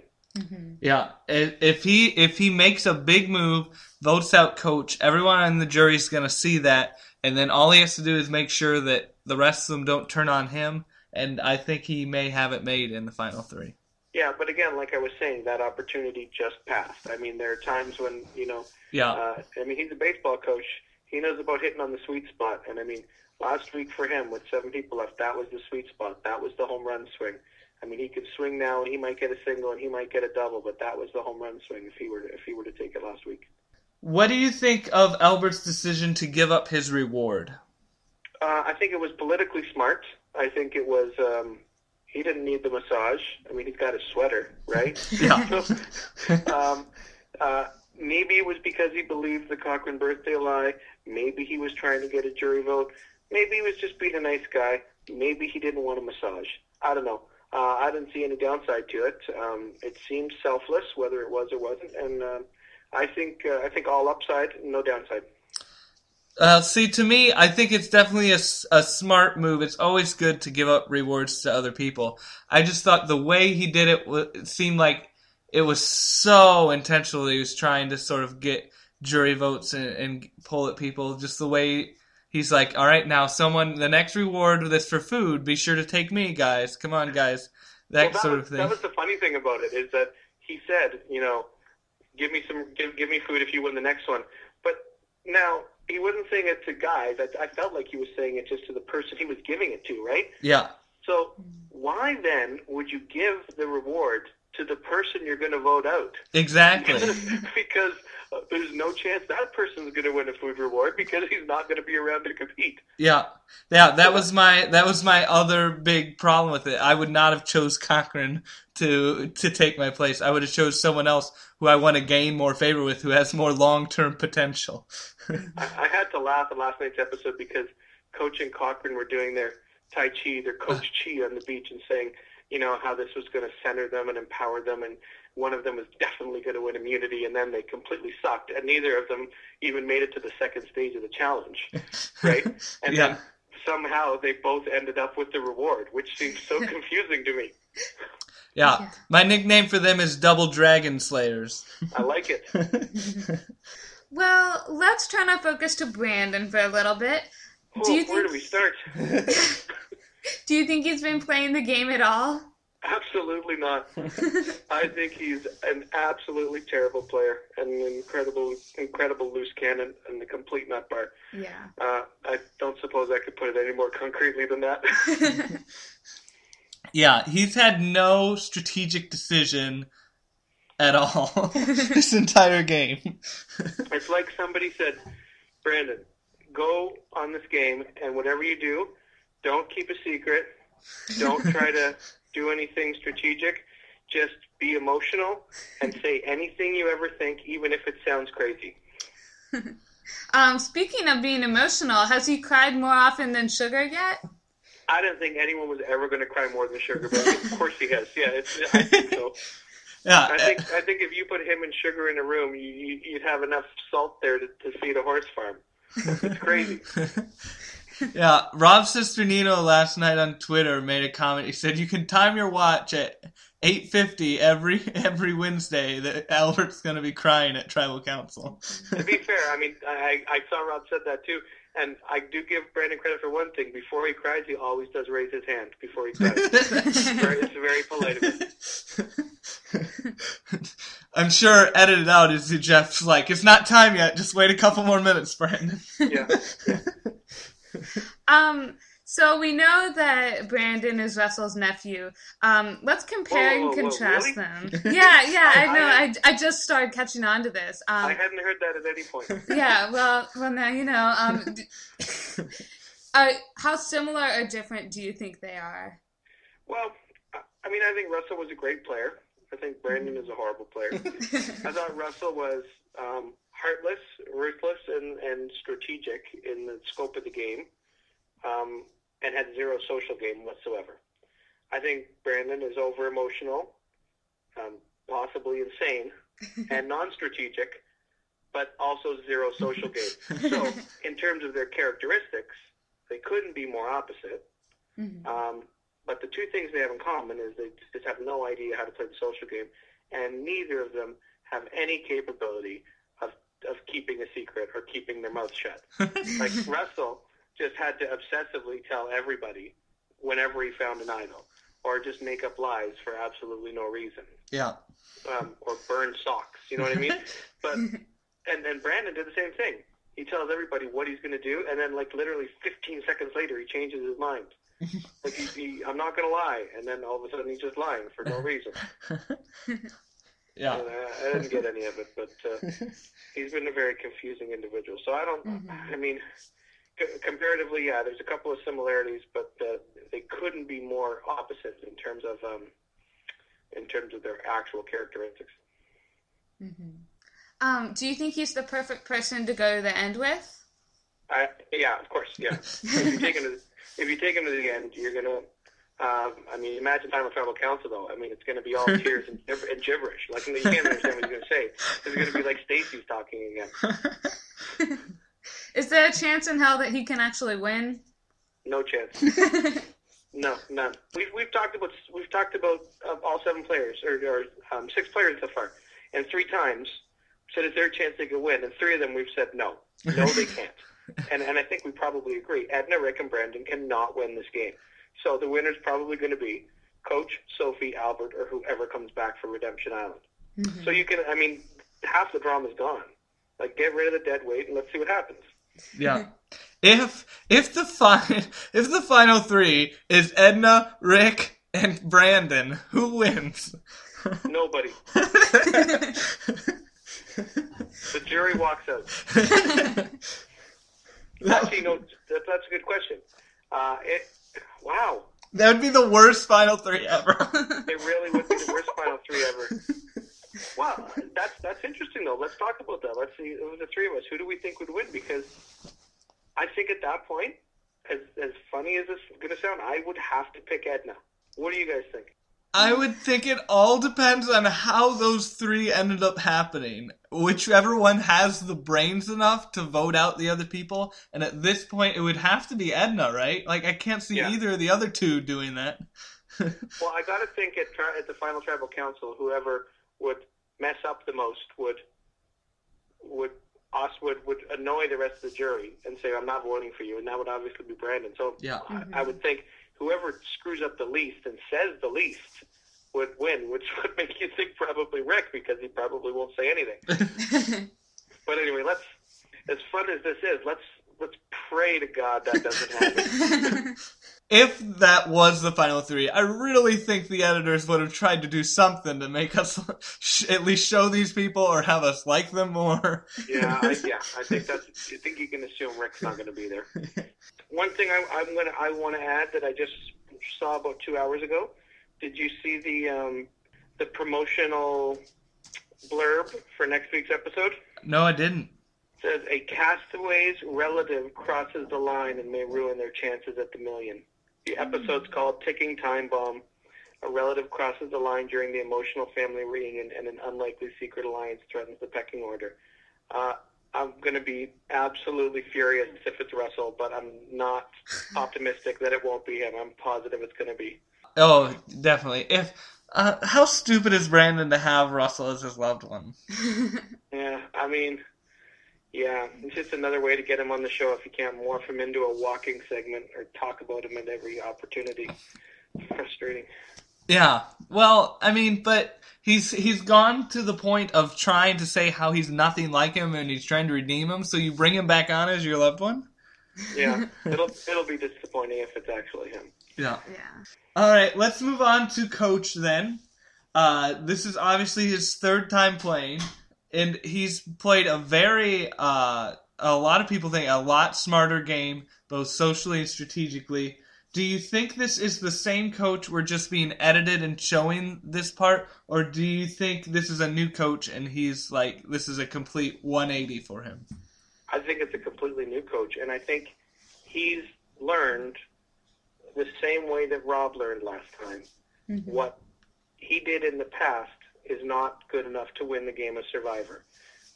Speaker 1: Yeah, if he if he makes a big move, votes out coach, everyone in the jury is gonna see that, and then all he has to do is make sure that the rest of them don't turn on him. And I think he may have it made in the final three.
Speaker 3: Yeah, but again, like I was saying, that opportunity just passed. I mean, there are times when you know.
Speaker 1: Yeah,
Speaker 3: Uh, I mean, he's a baseball coach. He knows about hitting on the sweet spot. And I mean, last week for him, with seven people left, that was the sweet spot. That was the home run swing. I mean, he could swing now, and he might get a single, and he might get a double, but that was the home run swing if he were to, if he were to take it last week.
Speaker 1: What do you think of Albert's decision to give up his reward?
Speaker 3: Uh, I think it was politically smart. I think it was. Um, he didn't need the massage. I mean, he's got his sweater, right?
Speaker 1: Yeah.
Speaker 3: um, uh, maybe it was because he believed the Cochran birthday lie. Maybe he was trying to get a jury vote. Maybe he was just being a nice guy. Maybe he didn't want a massage. I don't know. Uh, I didn't see any downside to it. Um, it seemed selfless, whether it was or wasn't, and uh, I think uh, I think all upside, no downside.
Speaker 1: Uh, see, to me, I think it's definitely a, a smart move. It's always good to give up rewards to other people. I just thought the way he did it, it seemed like it was so intentional. He was trying to sort of get jury votes and, and pull at people. Just the way he's like, all right, now someone, the next reward that's for food, be sure to take me, guys. Come on, guys. That,
Speaker 3: well, that
Speaker 1: sort
Speaker 3: was,
Speaker 1: of thing.
Speaker 3: That was the funny thing about it is that he said, you know, give me some, give, give me food if you win the next one. But now he wasn't saying it to guys. I, I felt like he was saying it just to the person he was giving it to, right?
Speaker 1: yeah.
Speaker 3: So why then would you give the reward to the person you're going to vote out?
Speaker 1: Exactly.
Speaker 3: because there's no chance that person's going to win a food reward because he's not going to be around to compete.
Speaker 1: Yeah, yeah, that was my that was my other big problem with it. I would not have chose Cochran to to take my place. I would have chose someone else who I want to gain more favor with, who has more long term potential.
Speaker 3: I, I had to laugh at last night's episode because Coach and Cochran were doing their Tai Chi, their Coach uh. Chi on the beach, and saying, you know, how this was going to center them and empower them, and one of them was definitely going to win immunity, and then they completely sucked, and neither of them even made it to the second stage of the challenge, right? And
Speaker 1: Yeah.
Speaker 3: then somehow they both ended up with the reward, which seems so confusing to me.
Speaker 1: yeah, my nickname for them is Double Dragon Slayers.
Speaker 3: I like it.
Speaker 2: Well, let's turn our focus to Brandon for a little bit. Do
Speaker 3: Oh,
Speaker 2: you
Speaker 3: where
Speaker 2: think
Speaker 3: do we start?
Speaker 2: do you think he's been playing the game at all?
Speaker 3: Absolutely not. I think he's an absolutely terrible player and an incredible, incredible loose cannon and a complete nut bar.
Speaker 2: Yeah.
Speaker 3: Uh, I don't suppose I could put it any more concretely than that.
Speaker 1: Yeah, he's had no strategic decision at all this entire game.
Speaker 3: it's like somebody said, Brandon, go on this game, and whatever you do, don't keep a secret. Don't try to do anything strategic. Just be emotional and say anything you ever think, even if it sounds crazy.
Speaker 2: Um, speaking of being emotional, has he cried more often than Sugar yet?
Speaker 3: I didn't think anyone was ever going to cry more than Sugar, but of course he has. Yeah, it's, I think so.
Speaker 1: Yeah,
Speaker 3: I think I think if you put him and Sugar in a room, you, you, you'd have enough salt there to, to feed a horse farm. It's crazy.
Speaker 1: yeah, Rob Cesternino last night on Twitter made a comment. He said you can time your watch at 8:50 every every Wednesday that Albert's going to be crying at tribal council.
Speaker 3: to be fair, I mean, I, I saw Rob said that too, and I do give Brandon credit for one thing. Before he cries, he always does raise his hand before he cries. it's, very, it's very polite of him.
Speaker 1: I'm sure edited out is Jeff's like, it's not time yet. Just wait a couple more minutes, Brandon.
Speaker 3: Yeah. yeah.
Speaker 2: Um. So we know that Brandon is Russell's nephew. Um, let's compare
Speaker 3: Whoa, whoa,
Speaker 2: and
Speaker 3: whoa,
Speaker 2: contrast
Speaker 3: really?
Speaker 2: them. Yeah, yeah, I
Speaker 3: I-
Speaker 2: know.
Speaker 3: I-
Speaker 2: I, I just started catching on to this.
Speaker 3: I
Speaker 2: Um,
Speaker 3: hadn't heard that at any point.
Speaker 2: yeah, well, well, now you know. Um, d- uh, how similar or different do you think they are?
Speaker 3: Well, I- I mean, I think Russell was a great player. I think Brandon is a horrible player. I thought Russell was um, heartless, ruthless, and, and strategic in the scope of the game, um, and had zero social game whatsoever. I think Brandon is over emotional, um, possibly insane, and non-strategic, but also zero social game. So, in terms of their characteristics, they couldn't be more opposite.
Speaker 2: Mhm.
Speaker 3: Um, but the two things they have in common is they just have no idea how to play the social game, and neither of them have any capability of, keeping a secret or keeping their mouth shut. Like Russell just had to obsessively tell everybody whenever he found an idol, or just make up lies for absolutely no reason,
Speaker 1: yeah.
Speaker 3: um, or burn socks. You know what I mean? But and then Brandon did the same thing. He tells everybody what he's going to do, and then like literally 15 seconds later, he changes his mind. Like he, he, I'm not going to lie, and then all of a sudden he's just lying for no reason.
Speaker 1: Yeah.
Speaker 3: And I, I didn't get any of it, but uh, he's been a very confusing individual. So I don't.
Speaker 2: Mhm.
Speaker 3: I mean, c- comparatively, yeah, there's a couple of similarities, but uh, they couldn't be more opposite in terms of um, in terms of their actual characteristics.
Speaker 2: Um, do you think he's the perfect person to go to the end with?
Speaker 3: I, yeah, of course, yeah. if you take him to if you take him to the end, you're gonna. Um, I mean, imagine time of tribal council though. I mean, it's going to be all tears and, and gibberish. Like you can't understand what he's going to say. It's going to be like Stacy's talking again.
Speaker 2: Is there a chance in hell that he can actually win?
Speaker 3: No chance. No, none. We've we've talked about we've talked about uh, all seven players or, or um, six players so far, and three times said is there a chance they could win, and three of them we've said no, no they can't, and and I think we probably agree. Edna, Rick, and Brandon cannot win this game, so the winner's probably going to be Coach, Sophie, Albert, or whoever comes back from Redemption Island. So you can, I mean, half the drama's gone. Like get rid of the dead weight and let's see what happens.
Speaker 1: Yeah. If if the fi- if the final three is Edna, Rick, and Brandon, who wins?
Speaker 3: Nobody. The jury walks out. Actually, no, that, that's a good question. Uh, it, wow,
Speaker 1: that would be the worst final three ever.
Speaker 3: it really would be the worst final three ever. Well, that's that's interesting though. Let's talk about that. Let's see, of the three of us, who do we think would win? Because I think at that point, as as funny as this is going to sound, I would have to pick Edna. What do you guys think?
Speaker 1: I would think it all depends on how those three ended up happening. Whichever one has the brains enough to vote out the other people, and at this point, it would have to be Edna, right? Like I can't see
Speaker 3: Yeah.
Speaker 1: either of the other two doing that.
Speaker 3: Well, I got to think at tri- at the final tribal council, whoever would mess up the most would would us would would annoy the rest of the jury and say, "I'm not voting for you," and that would obviously be Brandon. So
Speaker 1: Yeah.
Speaker 3: I, I would think whoever screws up the least and says the least would win, which would make you think probably Rick because he probably won't say anything. but anyway, let's as fun as this is, let's let's pray to God that doesn't happen.
Speaker 1: if that was the final three, I really think the editors would have tried to do something to make us at least show these people or have us like them more.
Speaker 3: Yeah, I, yeah, I think that's. I think you can assume Rick's not going to be there. One thing I, I'm gonna I want to add that I just saw about two hours ago. Did you see the um, the promotional blurb for next week's episode?
Speaker 1: No, I didn't.
Speaker 3: It says a castaway's relative crosses the line and may ruin their chances at the million. The episode's called "Ticking Time Bomb." A relative crosses the line during the emotional family reunion, and an unlikely secret alliance threatens the pecking order. Uh, I'm going to be absolutely furious if it's Russell, but I'm not optimistic that it won't be him. I'm positive it's going to be.
Speaker 1: Oh, definitely. If uh, how stupid is Brandon to have Russell as his loved one?
Speaker 3: Yeah, I mean, yeah, it's just another way to get him on the show if you can't morph him into a walking segment or talk about him at every opportunity. Frustrating.
Speaker 1: Yeah. Well, I mean, but he's he's gone to the point of trying to say how he's nothing like him and he's trying to redeem him. So you bring him back on as your loved one.
Speaker 3: Yeah, it'll it'll be disappointing if it's actually him.
Speaker 1: Yeah.
Speaker 2: yeah.
Speaker 1: All right. Let's move on to coach then. Uh, this is obviously his third time playing, and he's played a very uh, a lot of people think a lot smarter game, both socially and strategically. Do you think this is the same coach we're just being edited and showing this part, or do you think this is a new coach and he's like this is a complete 180 for him?
Speaker 3: I think it's a completely new coach, and I think he's learned the same way that Rob learned last time.
Speaker 2: Mm-hmm.
Speaker 3: What he did in the past is not good enough to win the game of Survivor.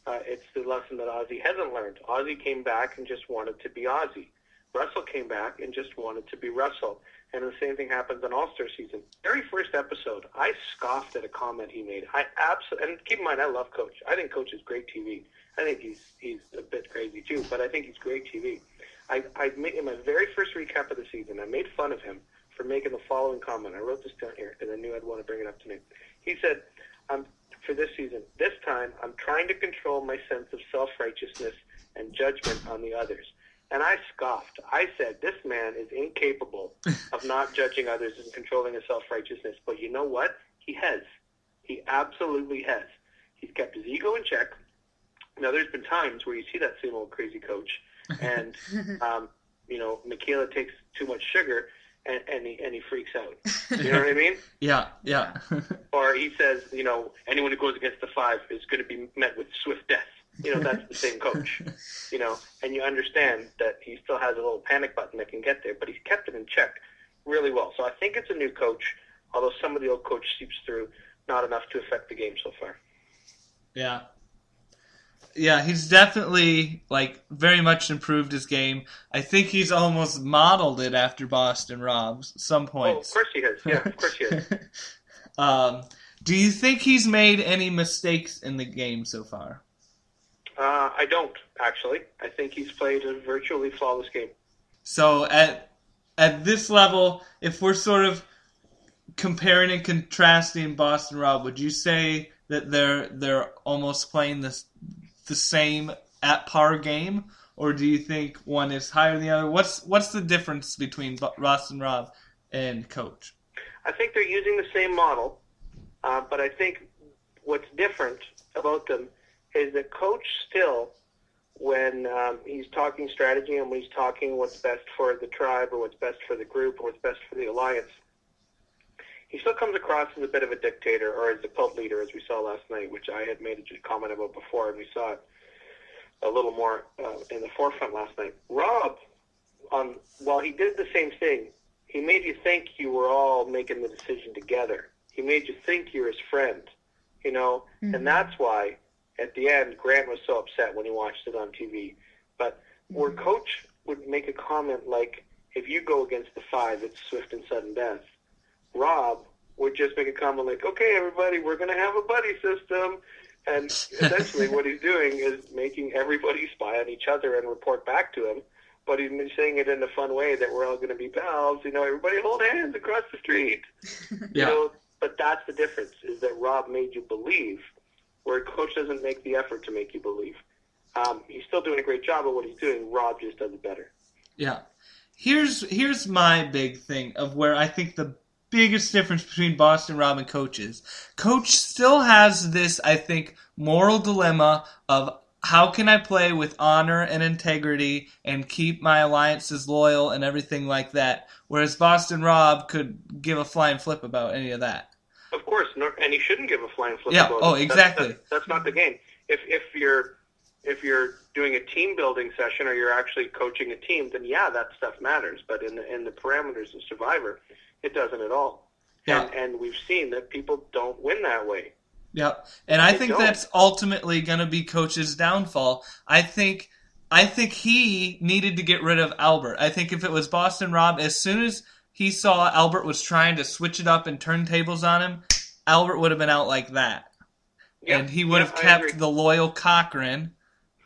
Speaker 3: Uh, it's the lesson that Ozzy hasn't learned. Ozzy came back and just wanted to be Ozzy. Russell came back and just wanted to be Russell. And the same thing happens on All Star season. Very first episode, I scoffed at a comment he made. I absolutely, and keep in mind, I love Coach. I think Coach is great TV. I think he's he's a bit crazy too, but I think he's great TV. I, I made in my very first recap of the season, I made fun of him for making the following comment. I wrote this down here because I knew I'd want to bring it up tonight. He said, "I'm for this season. This time, I'm trying to control my sense of self righteousness and judgment on the others." And I scoffed. I said, "This man is incapable of not judging others and controlling his self righteousness." But you know what? He has. He absolutely has. He's kept his ego in check. Now, there's been times where you see that same old crazy coach, and um, you know, Michaela takes too much sugar, and and he and he freaks out. You know what I mean?
Speaker 1: Yeah, yeah,
Speaker 3: Or he says, you know, anyone who goes against the five is going to be met with swift death. You know, that's the same coach. You know, and you understand that he still has a little panic button that can get there, but he's kept it in check really well. So I think it's a new coach, although some of the old coach seeps through, not enough to affect the game so far.
Speaker 1: yeah. Yeah, he's definitely like very much improved his game. I think he's almost modeled it after Boston Rob's some
Speaker 3: Oh, of course he has. Yeah, of course he has.
Speaker 1: um, do you think he's made any mistakes in the game so far?
Speaker 3: Uh, I don't actually. I think he's played a virtually flawless game.
Speaker 1: So at at this level, if we're sort of comparing and contrasting Boston Rob, would you say that they're they're almost playing this the same at par game, or do you think one is higher than the other? What's what's the difference between Bo- Boston Rob and Coach?
Speaker 3: I think they're using the same model, uh, but I think what's different about them is that Coach still, when um, he's talking strategy and when he's talking what's best for the tribe or what's best for the group or what's best for the alliance, he still comes across as a bit of a dictator or as a cult leader, as we saw last night, which I had made a comment about before, and we saw it a little more uh, in the forefront last night. Rob, um, while he did the same thing, he made you think you were all making the decision together. He made you think you're his friend, you know, and that's why at the end Grant was so upset when he watched it on TV. But where mm-hmm. Coach would make a comment like, "If you go against the five, it's swift and sudden death," Rob would just make a comment like, "Okay, everybody, we're going to have a buddy system." And essentially, what he's doing is making everybody spy on each other and report back to him. But he's been saying it in a fun way that we're all going to be pals. You know, everybody hold hands across the street. You know, but that's the difference is that Rob made you believe, where a Coach doesn't make the effort to make you believe. Um, he's still doing a great job of what he's doing. Rob just does it better.
Speaker 1: Yeah. Here's here's my big thing of where I think the biggest difference between Boston Rob and coaches. Coach still has this, I think, moral dilemma of how can I play with honor and integrity and keep my alliances loyal and everything like that. Whereas Boston Rob could give a flying flip about any of that.
Speaker 3: Of course, nor, and he shouldn't give a flying flip.
Speaker 1: Yeah,
Speaker 3: about
Speaker 1: oh,
Speaker 3: it. That's-
Speaker 1: exactly.
Speaker 3: That's, that's not the game. If if you're if you're doing a team building session or you're actually coaching a team, then yeah, that stuff matters. But in the in the parameters of Survivor, it doesn't at all.
Speaker 1: Yeah.
Speaker 3: And and we've seen that people don't win that way.
Speaker 1: Yep. And I think
Speaker 3: don't.
Speaker 1: that's ultimately going to be coach's downfall. I think I think he needed to get rid of Albert. I think if it was Boston Rob as soon as he saw Albert was trying to switch it up and turn tables on him, Albert would have been out like that.
Speaker 3: Yeah,
Speaker 1: and he would
Speaker 3: yeah,
Speaker 1: have kept the loyal Cochran,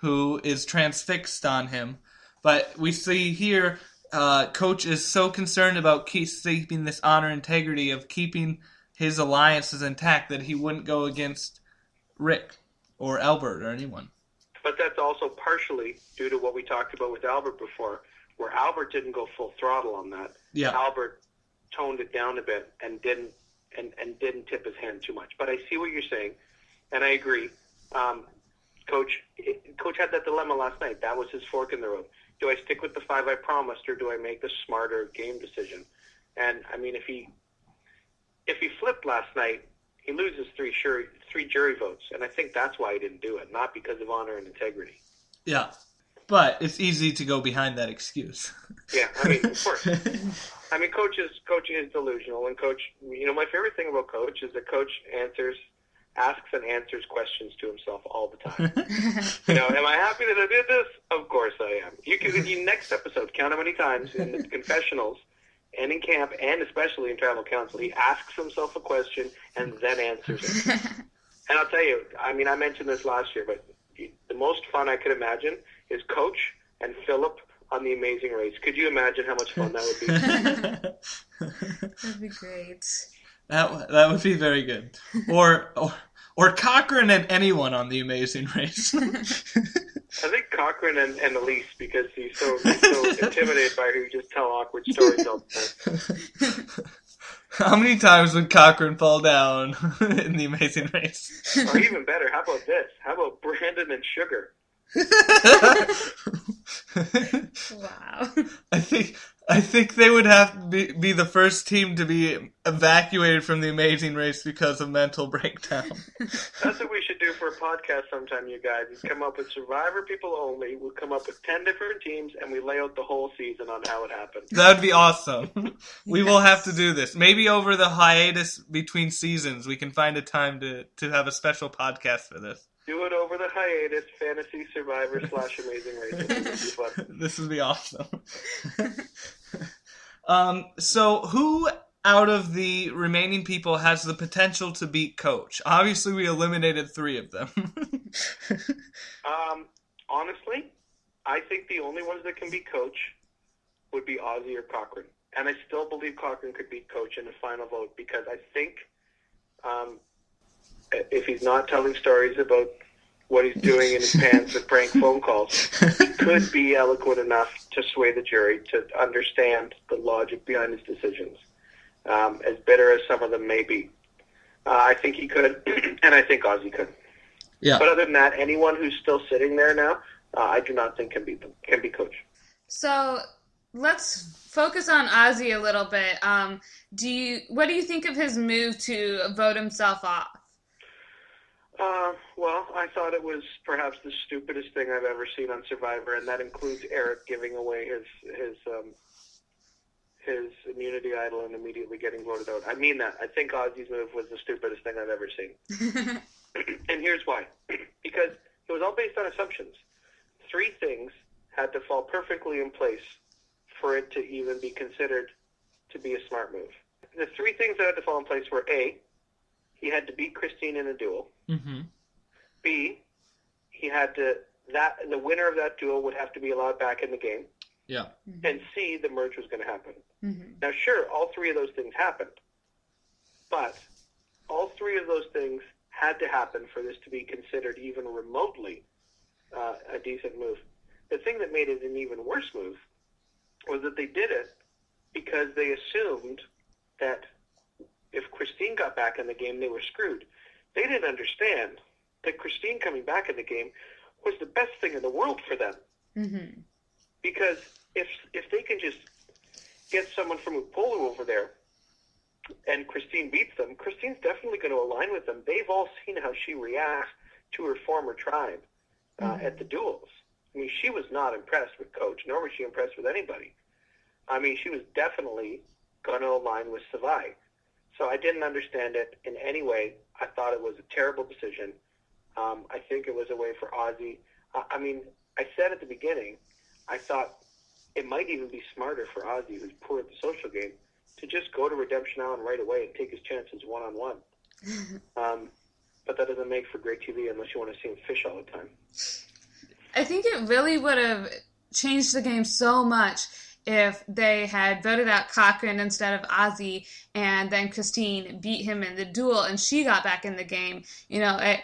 Speaker 1: who is transfixed on him. But we see here, uh, coach is so concerned about keeping this honor integrity of keeping his alliances intact that he wouldn't go against Rick or Albert or anyone.
Speaker 3: But that's also partially due to what we talked about with Albert before, where Albert didn't go full throttle on that.
Speaker 1: Yeah,
Speaker 3: Albert toned it down a bit and didn't and, and didn't tip his hand too much. But I see what you're saying, and I agree. Um, Coach, Coach had that dilemma last night. That was his fork in the road. Do I stick with the five I promised, or do I make the smarter game decision? And I mean, if he if he flipped last night, he loses three jury three jury votes, and I think that's why he didn't do it, not because of honor and integrity.
Speaker 1: yeah. But it's easy to go behind that excuse.
Speaker 3: Yeah, I mean, of course. I mean, coach is coach is delusional, and coach. You know, my favorite thing about coach is that coach answers, asks and answers questions to himself all the time. you know, am I happy that I did this? Of course I am. You can. In the next episode, count how many times in the confessionals, and in camp, and especially in travel council, he asks himself a question and then answers it. And I'll tell you, I mean, I mentioned this last year, but the most fun I could imagine is Coach and Phillip on the Amazing Race. Could you imagine how much fun that would be?
Speaker 2: That'd be great.
Speaker 1: That that would be very good. Or or, or Cochran and anyone on the Amazing Race.
Speaker 3: I think Cochran and, and Elyse because he's so he's so intimidated by her, he just tell awkward stories all the time.
Speaker 1: How many times would Cochran fall down in the Amazing Race?
Speaker 3: Or even better, how about this? How about Brandon and Sugar?
Speaker 2: Wow.
Speaker 1: I think I think they would have to be, be the first team to be evacuated from the Amazing Race because of mental breakdown.
Speaker 3: That's what we should do for a podcast sometime, you guys. Is come up with Survivor people only. We'll come up with ten different teams and we lay out the whole season on how it happened.
Speaker 1: That would be awesome. We will have to do this. Maybe over the hiatus between seasons, we can find a time to, to have a special podcast for this.
Speaker 3: Do it over the hiatus, fantasy survivor slash amazing race. It would be fun.
Speaker 1: this would be awesome. um, so, who out of the remaining people has the potential to beat Coach? Obviously, we eliminated three of them.
Speaker 3: Um, honestly, I think the only ones that can beat Coach would be Ozzy or Cochran, and I still believe Cochran could beat Coach in the final vote because I think um, if he's not telling stories about what he's doing in his pants with prank phone calls, he could be eloquent enough to sway the jury to understand the logic behind his decisions. Um, as bitter as some of them may be, uh, I think he could, and I think Ozzy could.
Speaker 1: yeah.
Speaker 3: But other than that, anyone who's still sitting there now, uh, I do not think can be can be coach.
Speaker 2: So let's focus on Ozzy a little bit. Um, do you what do you think of his move to vote himself off?
Speaker 3: Uh, well, I thought it was perhaps the stupidest thing I've ever seen on Survivor, and that includes Eric giving away his his um, his immunity idol and immediately getting voted out. I mean that. I think Ozzy's move was the stupidest thing I've ever seen. and here's why. because it was all based on assumptions. Three things had to fall perfectly in place for it to even be considered to be a smart move. The three things that had to fall in place were A, he had to beat Christine in a duel.
Speaker 1: hmm
Speaker 3: B, he had to that the winner of that duel would have to be allowed back in the game.
Speaker 1: Yeah.
Speaker 3: And C, the merge was going to happen.
Speaker 2: Mhm.
Speaker 3: Now, sure, all three of those things happened, but all three of those things had to happen for this to be considered even remotely uh, a decent move. The thing that made it an even worse move was that they did it because they assumed that if Christine got back in the game, they were screwed. They didn't understand that Christine coming back in the game was the best thing in the world for them
Speaker 2: Mhm.
Speaker 3: because if if they can just get someone from Upolu over there and Christine beats them, Christine's definitely going to align with them. They've all seen how she reacts to her former tribe uh, at the duels. I mean, she was not impressed with Coach, nor was she impressed with anybody. I mean, she was definitely going to align with Savai. So I didn't understand it in any way. I thought it was a terrible decision. Um, I think it was a way for Ozzy. I, I mean, I said at the beginning, I thought it might even be smarter for Ozzy, who's poor at the social game, to just go to Redemption Island right away and take his chances one on one. Um, but that doesn't make for great TV unless you want to see him fish all the time.
Speaker 2: I think it really would have changed the game so much if they had voted out Cochran instead of Ozzy, and then Christine beat him in the duel, and she got back in the game. You know, it,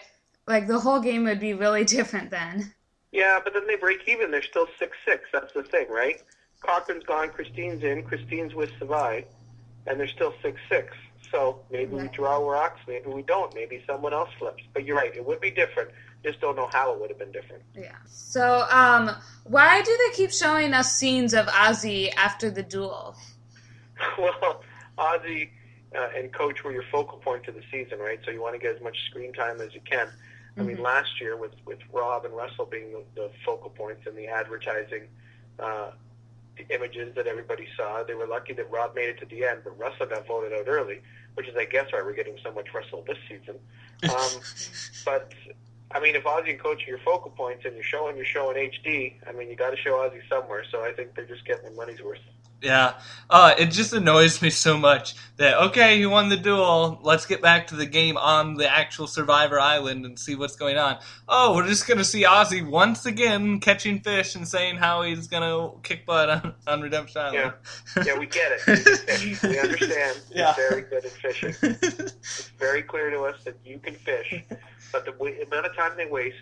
Speaker 2: like the whole game would be really different then.
Speaker 3: Yeah, but then they break even. They're still six six. That's the thing, right? Cochran's gone. Christine's in. Christine's with Savai, and they're still six six. So maybe we draw rocks. Maybe we don't. Maybe someone else flips. But you're right. It would be different. Just don't know how it would have been different.
Speaker 2: Yeah. So, um, why do they keep showing us scenes of Ozzy after the duel?
Speaker 3: well, Ozzy uh, and Coach were your focal point of the season, right? So you want to get as much screen time as you can. I mean, last year with with Rob and Russell being the, the focal points and the advertising, uh, the images that everybody saw, they were lucky that Rob made it to the end, but Russell got voted out early, which is, I guess, why we're getting so much Russell this season. Um, but I mean, if Ozzy and Coach are your focal points and you're showing your show in HD, I mean, you got to show Ozzy somewhere. So I think they're just getting their money's worth.
Speaker 1: Yeah. Uh, it just annoys me so much that, okay, he won the duel. Let's get back to the game on the actual Survivor Island and see what's going on. Oh, we're just going to see Ozzy once again catching fish and saying how he's going to kick butt on, on Redemption Island.
Speaker 3: Yeah. yeah, we get it. You. We understand.
Speaker 1: Yeah.
Speaker 3: You're very good at fishing. It's very clear to us that you can fish. But the amount of time they waste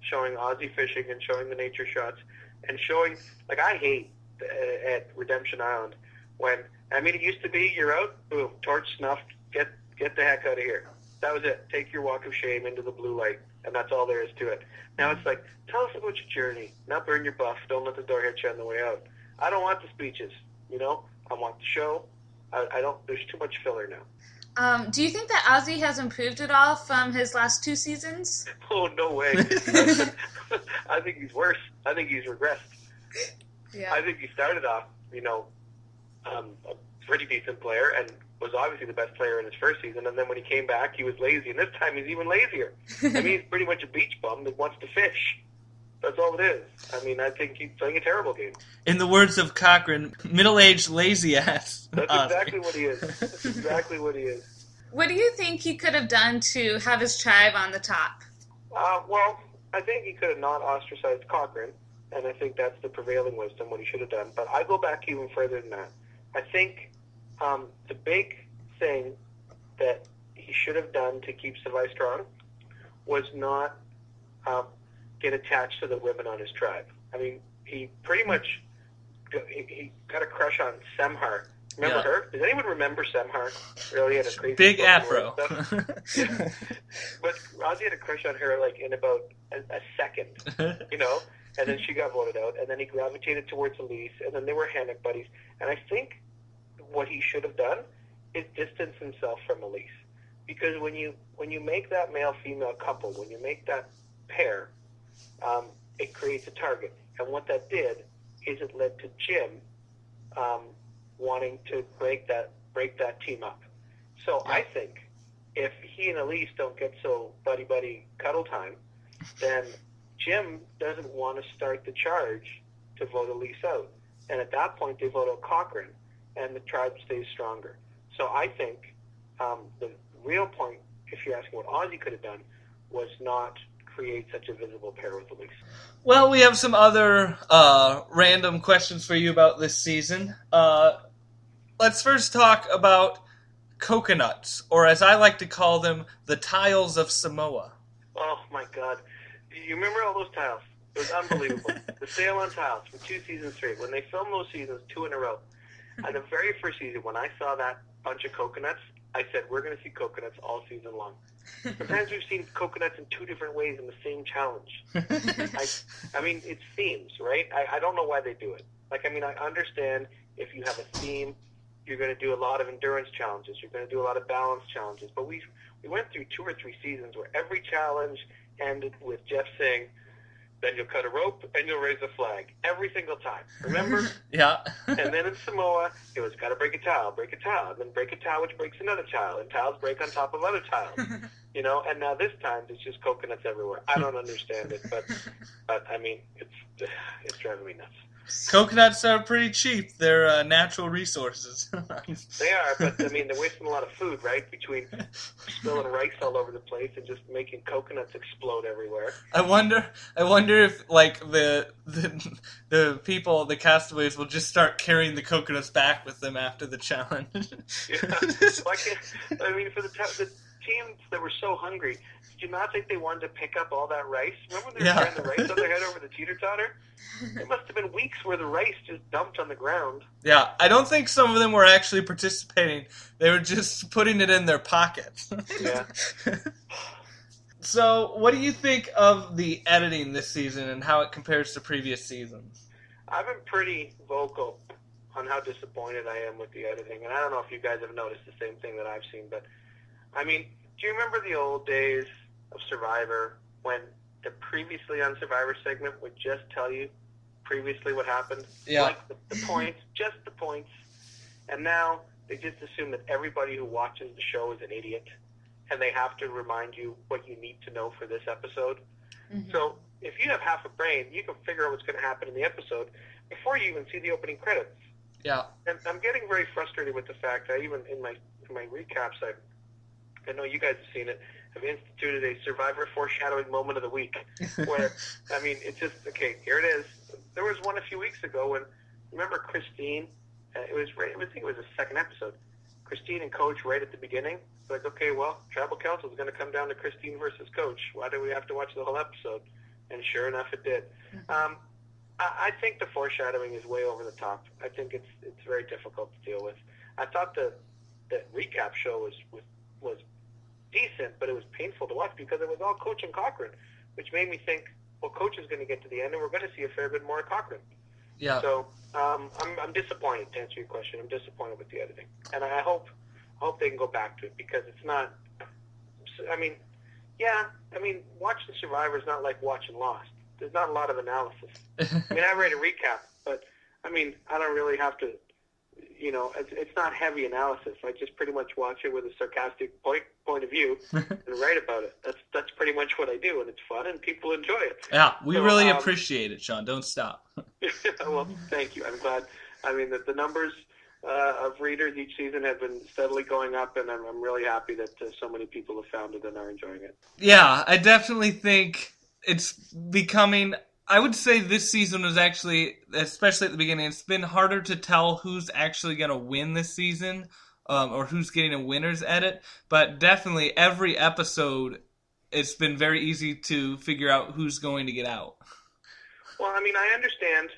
Speaker 3: showing Ozzy fishing and showing the nature shots and showing, like, I hate at Redemption Island when I mean it used to be you're out, boom, torch snuffed, get get the heck out of here. That was it. Take your walk of shame into the blue light, and that's all there is to it. Now it's like, tell us about your journey. Not burn your buff. Don't let the door hit you on the way out. I don't want the speeches. You know, I want the show. I, I don't. There's too much filler now.
Speaker 2: Um, do you think that Ozzy has improved at all from his last two seasons?
Speaker 3: Oh no way. I think he's worse. I think he's regressed.
Speaker 2: Yeah.
Speaker 3: I think he started off, you know, um, a pretty decent player and was obviously the best player in his first season. And then when he came back, he was lazy. And this time, he's even lazier. I mean, he's pretty much a beach bum that wants to fish. That's all it is. I mean, I think he's playing a terrible game.
Speaker 1: In the words of Cochran, middle-aged lazy ass.
Speaker 3: That's exactly what he is. That's exactly what he is.
Speaker 2: What do you think he could have done to have his tribe on the top?
Speaker 3: Uh, well, I think he could have not ostracized Cochran, and I think that's the prevailing wisdom, what he should have done. But I go back even further than that. I think um, the big thing that he should have done to keep Savai strong was not um, get attached to the women on his tribe. I mean, he pretty much he, he got a crush on Semhar. Remember
Speaker 1: Yeah.
Speaker 3: her? Does anyone remember Semhar? Really had a crazy
Speaker 1: Big afro.
Speaker 3: stuff. But Ozzy had a crush on her like in about a, a second, you know, and then she got voted out, and then he gravitated towards Elyse, and then they were Hannock buddies. And I think what he should have done is distance himself from Elyse, because when you when you make that male female couple, when you make that pair, um, it creates a target. And what that did is it led to Jim um, wanting to break that break that team up. So I think if he and Elise don't get so buddy buddy cuddle time, then Jim doesn't want to start the charge to vote Elyse out. And at that point, they vote out Cochran, and the tribe stays stronger. So I think um, the real point, if you're asking what Ozzy could have done, was not create such a visible pair with Elyse.
Speaker 1: Well, we have some other uh, random questions for you about this season. Uh, let's first talk about coconuts, or as I like to call them, the tiles of Samoa.
Speaker 3: Oh my God! You remember all those tiles? It was unbelievable. the sale on tiles for two seasons straight. When they filmed those seasons two in a row, and the very first season, when I saw that bunch of coconuts, I said, "We're going to see coconuts all season long." Sometimes we've seen coconuts in two different ways in the same challenge. I, I mean, it's themes, right? I, I don't know why they do it. Like, I mean, I understand if you have a theme, you're going to do a lot of endurance challenges. You're going to do a lot of balance challenges. But we we went through two or three seasons where every challenge ended with Jeff saying, then you'll cut a rope, and you'll raise a flag every single time. Remember?
Speaker 1: Yeah.
Speaker 3: and then in Samoa, it was got to break a tile, break a tile, and then break a tile, which breaks another tile, and tiles break on top of other tiles. You know, and now this time it's just coconuts everywhere. I don't understand it, but but I mean, it's it's driving me nuts.
Speaker 1: Coconuts are pretty cheap. They're uh, natural resources.
Speaker 3: They are, but I mean, they're wasting a lot of food, right? Between spilling rice all over the place and just making coconuts explode everywhere.
Speaker 1: I wonder. I wonder if like the the the people, the castaways, will just start carrying the coconuts back with them after the challenge.
Speaker 3: Yeah. Why can't, I mean, for the, the teams that were so hungry, did you not think they wanted to pick up all that rice? Remember when they were
Speaker 1: Yeah.
Speaker 3: carrying the rice on their head over the teeter totter? It must have been weeks where the rice just dumped on the ground.
Speaker 1: yeah, I don't think some of them were actually participating. They were just putting it in their pockets.
Speaker 3: Yeah.
Speaker 1: so, what do you think of the editing this season and how it compares to previous seasons?
Speaker 3: I've been pretty vocal on how disappointed I am with the editing, and I don't know if you guys have noticed the same thing that I've seen, but I mean, do you remember the old days of Survivor when the previously on Survivor segment would just tell you previously what happened?
Speaker 1: Yeah.
Speaker 3: Like the, the points, just the points. And now they just assume that everybody who watches the show is an idiot, and they have to remind you what you need to know for this episode. Mm-hmm. So if you have half a brain, you can figure out what's going to happen in the episode before you even see the opening credits.
Speaker 1: Yeah.
Speaker 3: And I'm getting very frustrated with the fact that even in my in my recaps, I I know you guys have seen it. Have instituted a Survivor foreshadowing moment of the week, where I mean, it's just okay. Here it is. There was one a few weeks ago when remember Christine. Uh, it was right. I think it was the second episode. Christine and Coach right at the beginning. It's like, okay, well, Tribal Council is going to come down to Christine versus Coach. Why do we have to watch the whole episode? And sure enough, it did. Um, I, I think the foreshadowing is way over the top. I think it's it's very difficult to deal with. I thought the the recap show was was was decent, but it was painful to watch because it was all Coach and Cochran, which made me think, well, Coach is going to get to the end, and we're going to see a fair bit more of Cochran.
Speaker 1: Yeah.
Speaker 3: So um, I'm, I'm disappointed to answer your question. I'm disappointed with the editing, and I hope I hope they can go back to it because it's not. I mean, yeah, I mean, watching Survivor is not like watching Lost. There's not a lot of analysis. I mean, I read a recap, but I mean, I don't really have to. You know, it's, it's not heavy analysis. I just pretty much watch it with a sarcastic point point of view and write about it. That's that's pretty much what I do, and it's fun, and people enjoy it.
Speaker 1: yeah, we
Speaker 3: So,
Speaker 1: really
Speaker 3: um,
Speaker 1: appreciate it, Sean. Don't stop.
Speaker 3: well, thank you. I'm glad. I mean, the, the numbers uh, of readers each season have been steadily going up, and I'm, I'm really happy that uh, so many people have found it and are enjoying it.
Speaker 1: Yeah, I definitely think it's becoming. I would say this season was actually, especially at the beginning, it's been harder to tell who's actually going to win this season um, or who's getting a winner's edit. But definitely every episode, it's been very easy to figure out who's going to get out.
Speaker 3: Well, I mean, I understand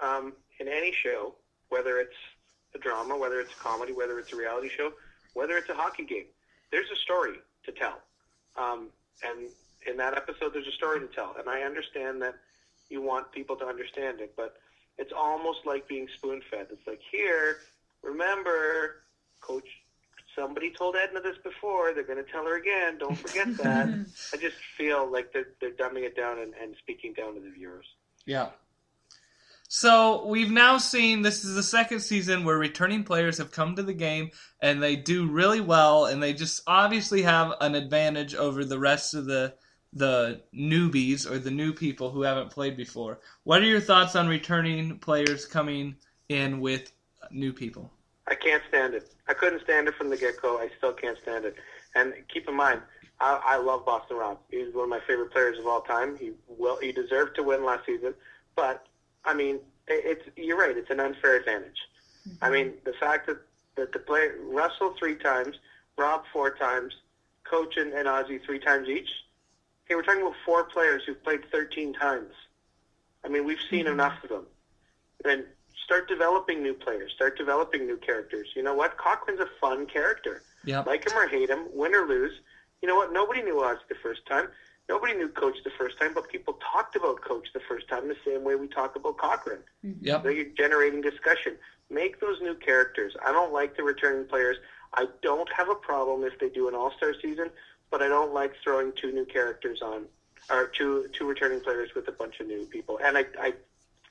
Speaker 3: um, in any show, whether it's a drama, whether it's a comedy, whether it's a reality show, whether it's a hockey game, there's a story to tell. Um, and in that episode, there's a story to tell. And I understand that you want people to understand it, but it's almost like being spoon fed. It's like, here, remember, coach, somebody told Edna this before. They're going to tell her again. Don't forget that. I just feel like they're, they're dumbing it down and, and speaking down to the viewers.
Speaker 1: Yeah. So we've now seen this is the second season where returning players have come to the game and they do really well and they just obviously have an advantage over the rest of the the newbies or the new people who haven't played before. What are your thoughts on returning players coming in with new people?
Speaker 3: I can't stand it. I couldn't stand it from the get go. I still can't stand it. And keep in mind, I, I love Boston Rob. He's one of my favorite players of all time. He well, he deserved to win last season, but I mean, it, it's you're right. It's an unfair advantage. Mm-hmm. I mean, the fact that that the play Russell three times, Rob four times, Coach and, and Ozzy three times each. Okay, we're talking about four players who've played 13 times. I mean, we've seen mm-hmm. enough of them. And start developing new players. Start developing new characters. You know what? Cochran's a fun character.
Speaker 1: Yeah.
Speaker 3: Like him or hate him, win or lose. You know what? Nobody knew Ozzy the first time. Nobody knew Coach the first time, but people talked about Coach the first time the same way we talk about Cochran. Mm-hmm.
Speaker 1: Yep.
Speaker 3: So you're generating discussion. Make those new characters. I don't like the returning players. I don't have a problem if they do an All Star season, but I don't like throwing two new characters on or two two returning players with a bunch of new people. And I, I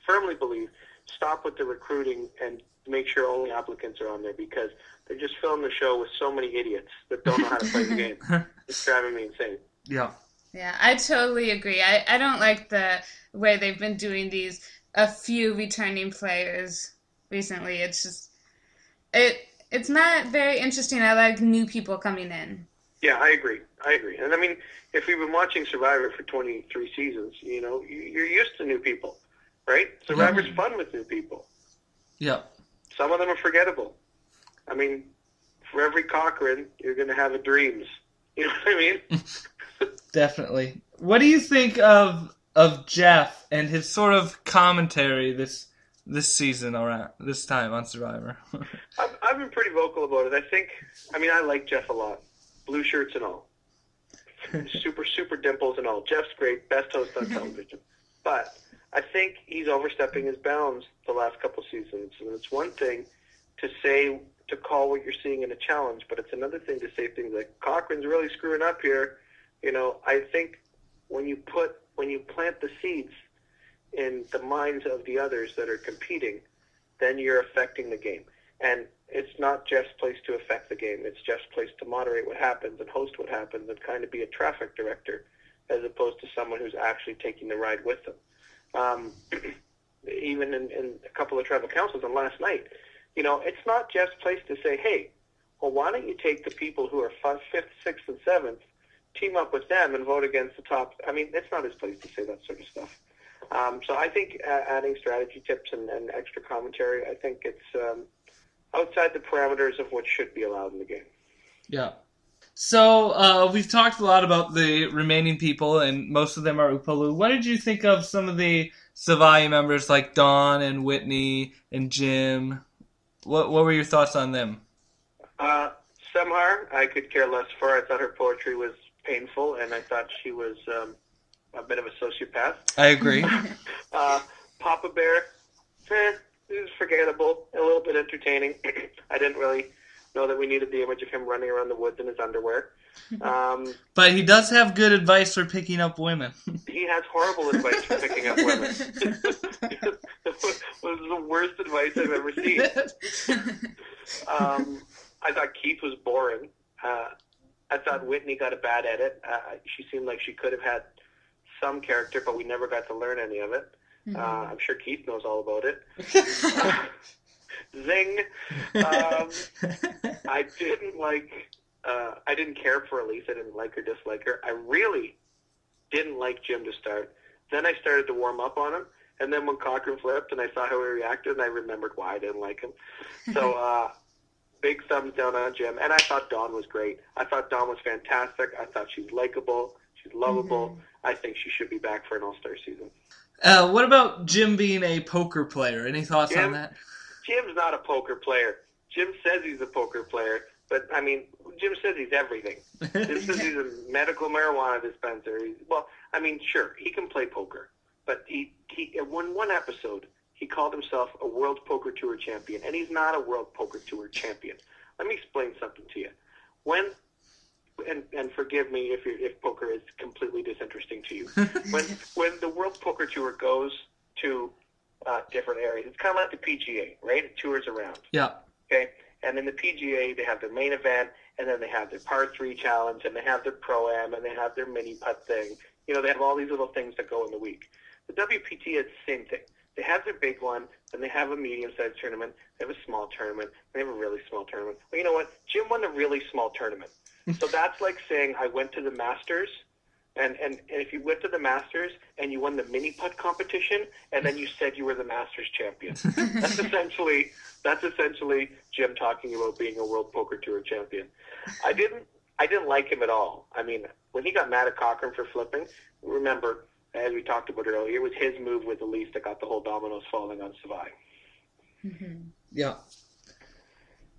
Speaker 3: firmly believe stop with the recruiting and make sure only applicants are on there because they're just filling the show with so many idiots that don't know how to play the game. It's driving me insane.
Speaker 1: Yeah.
Speaker 2: Yeah, I totally agree. I, I don't like the way they've been doing these a few returning players recently. It's just it it's not very interesting. I like new people coming in.
Speaker 3: Yeah, I agree. I agree. And I mean, if we've been watching Survivor for 23 seasons, you know, you- you're used to new people, right? Survivor's fun with new people.
Speaker 1: Yeah.
Speaker 3: Some of them are forgettable. I mean, for every Cochran, you're going to have a Dreams. You know what I mean?
Speaker 1: Definitely. What do you think of of Jeff and his sort of commentary this this season around this time on Survivor?
Speaker 3: I've, I've been pretty vocal about it. I think, I mean, I like Jeff a lot. Blue shirts and all. super, super dimples and all. Jeff's great. Best host on television. But I think he's overstepping his bounds the last couple seasons. And it's one thing to say, to call what you're seeing in a challenge, but it's another thing to say things like, Cochran's really screwing up here. You know, I think when you put, when you plant the seeds in the minds of the others that are competing, then you're affecting the game. And it's not Jeff's place to affect the game. It's Jeff's place to moderate what happens and host what happens and kind of be a traffic director as opposed to someone who's actually taking the ride with them. Um, even in, in a couple of tribal councils and last night, you know, it's not Jeff's place to say, hey, well, why don't you take the people who are five, fifth, sixth, and seventh, team up with them and vote against the top? I mean, it's not his place to say that sort of stuff. Um, so I think uh, adding strategy tips and, and extra commentary, I think it's um, outside the parameters of what should be allowed in the game.
Speaker 1: Yeah. So uh, we've talked a lot about the remaining people, and most of them are Upolu. What did you think of some of the Savai members like Dawn and Whitney and Jim? What What were your thoughts on them?
Speaker 3: Uh, Semhar, I could care less for. I thought her poetry was painful, and I thought she was um, a bit of a sociopath.
Speaker 1: I agree.
Speaker 3: Uh, Papa Bear, eh, it was forgettable, a little bit entertaining. I didn't really know that we needed the image of him running around the woods in his underwear. Um,
Speaker 1: but he does have good advice for picking up women.
Speaker 3: he has horrible advice for picking up women. it was the worst advice I've ever seen. Um, I thought Keith was boring. Uh, I thought Whitney got a bad edit. Uh, she seemed like she could have had some character, but we never got to learn any of it. Uh, I'm sure Keith knows all about it. Zing. Um, I didn't like. Uh, I didn't care for Elyse. I didn't like or dislike her. I really didn't like Jim to start. Then I started to warm up on him, and then when Cochran flipped and I saw how he reacted, and I remembered why I didn't like him. So uh, big thumbs down on Jim. And I thought Dawn was great. I thought Dawn was fantastic. I thought she's likable. She's lovable. I think she should be back for an All Star season.
Speaker 1: Uh, what about Jim being a poker player? Any thoughts on that?
Speaker 3: Jim's not a poker player. Jim says he's a poker player, but I mean, Jim says he's everything. Jim says he's a medical marijuana dispenser. He's, well, I mean, sure, he can play poker, but he he in one one episode he called himself a World Poker Tour champion, and he's not a World Poker Tour champion. Let me explain something to you. When and and forgive me if if poker is completely disinteresting to you. when when the World Poker Tour goes to uh, different areas, it's kind of like the PGA, right? It tours around.
Speaker 1: yeah.
Speaker 3: Okay, and in the PGA they have their main event, and then they have their par three challenge, and they have their pro am, and they have their mini putt thing. You know, they have all these little things that go in the week. The WPT is the same thing. They have their big one, then they have a medium-sized tournament, they have a small tournament, they have a really small tournament. Well, you know what? Jim won a really small tournament. so that's like saying I went to the Masters, and, and, and if you went to the Masters and you won the mini putt competition, and then you said you were the Masters champion. that's essentially that's essentially Jim talking about being a World Poker Tour champion. I didn't I didn't like him at all. I mean, when he got mad at Cochran for flipping, remember as we talked about earlier, it was his move with the Elyse that got the whole dominoes falling on Savai. Mm-hmm.
Speaker 1: Yeah.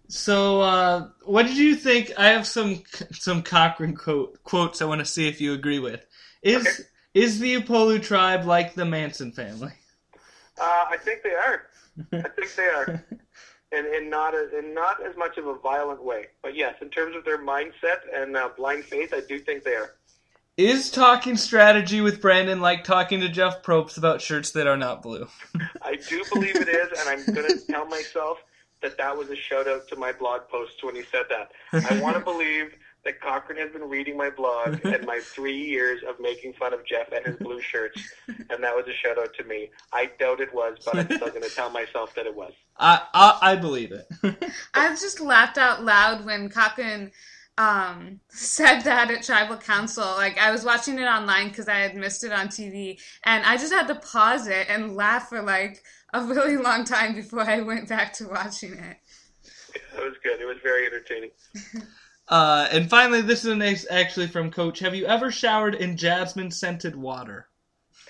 Speaker 1: So, uh, what did you think? I have some some Cochran quote, quotes I want to see if you agree with. Is
Speaker 3: Okay.
Speaker 1: is the Upolu tribe like the Manson family?
Speaker 3: Uh, I think they are. I think they are, and in not a, in not as much of a violent way. But yes, in terms of their mindset and uh, blind faith, I do think they are.
Speaker 1: Is talking strategy with Brandon like talking to Jeff Probst about shirts that are not blue?
Speaker 3: I do believe it is, and I'm going to tell myself that that was a shout out to my blog post when he said that. I want to believe that Cochran has been reading my blog and my three years of making fun of Jeff and his blue shirts, and that was a shout out to me. I doubt it was, but I'm still going to tell myself that it was.
Speaker 1: I I, I believe it.
Speaker 2: I've just laughed out loud when Cochran um, said that at tribal council. Like I was watching it online because I had missed it on TV, and I just had to pause it and laugh for like a really long time before I went back to watching it.
Speaker 3: It was good. It was very entertaining.
Speaker 1: Uh, and finally, this is an ace actually from Coach. Have you ever showered in jasmine scented water?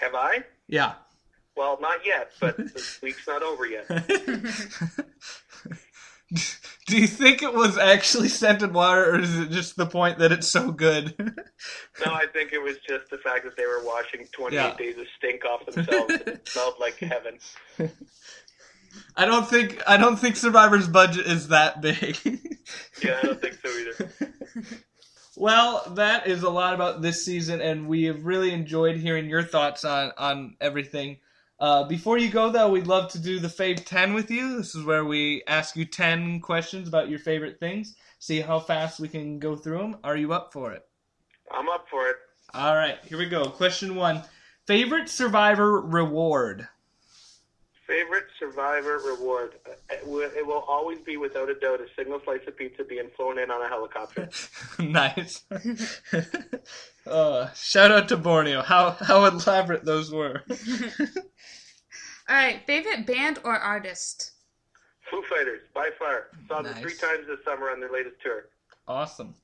Speaker 3: Have I?
Speaker 1: Yeah.
Speaker 3: Well, not yet, but the week's not over yet.
Speaker 1: Do you think it was actually scented water, or is it just the point that it's so good?
Speaker 3: No, I think it was just the fact that they were washing 28
Speaker 1: Yeah.
Speaker 3: days of stink off themselves. it smelled like heaven.
Speaker 1: I don't think I don't think Survivor's budget is that big.
Speaker 3: Yeah, I don't think so either.
Speaker 1: Well, that is a lot about this season, and we have really enjoyed hearing your thoughts on on everything. Uh, before you go, though, we'd love to do the Fave 10 with you. This is where we ask you 10 questions about your favorite things, see how fast we can go through them. Are you up for it?
Speaker 3: I'm up for it.
Speaker 1: All right, here we go. Question one Favorite Survivor reward?
Speaker 3: Favorite Survivor reward. It will, it will always be, without a doubt, a single slice of pizza being flown in on a helicopter.
Speaker 1: nice. uh, shout out to Borneo. How how elaborate those were.
Speaker 2: All right, favorite band or artist?
Speaker 3: Foo Fighters, by far. Saw them three times this summer on their latest tour.
Speaker 1: awesome.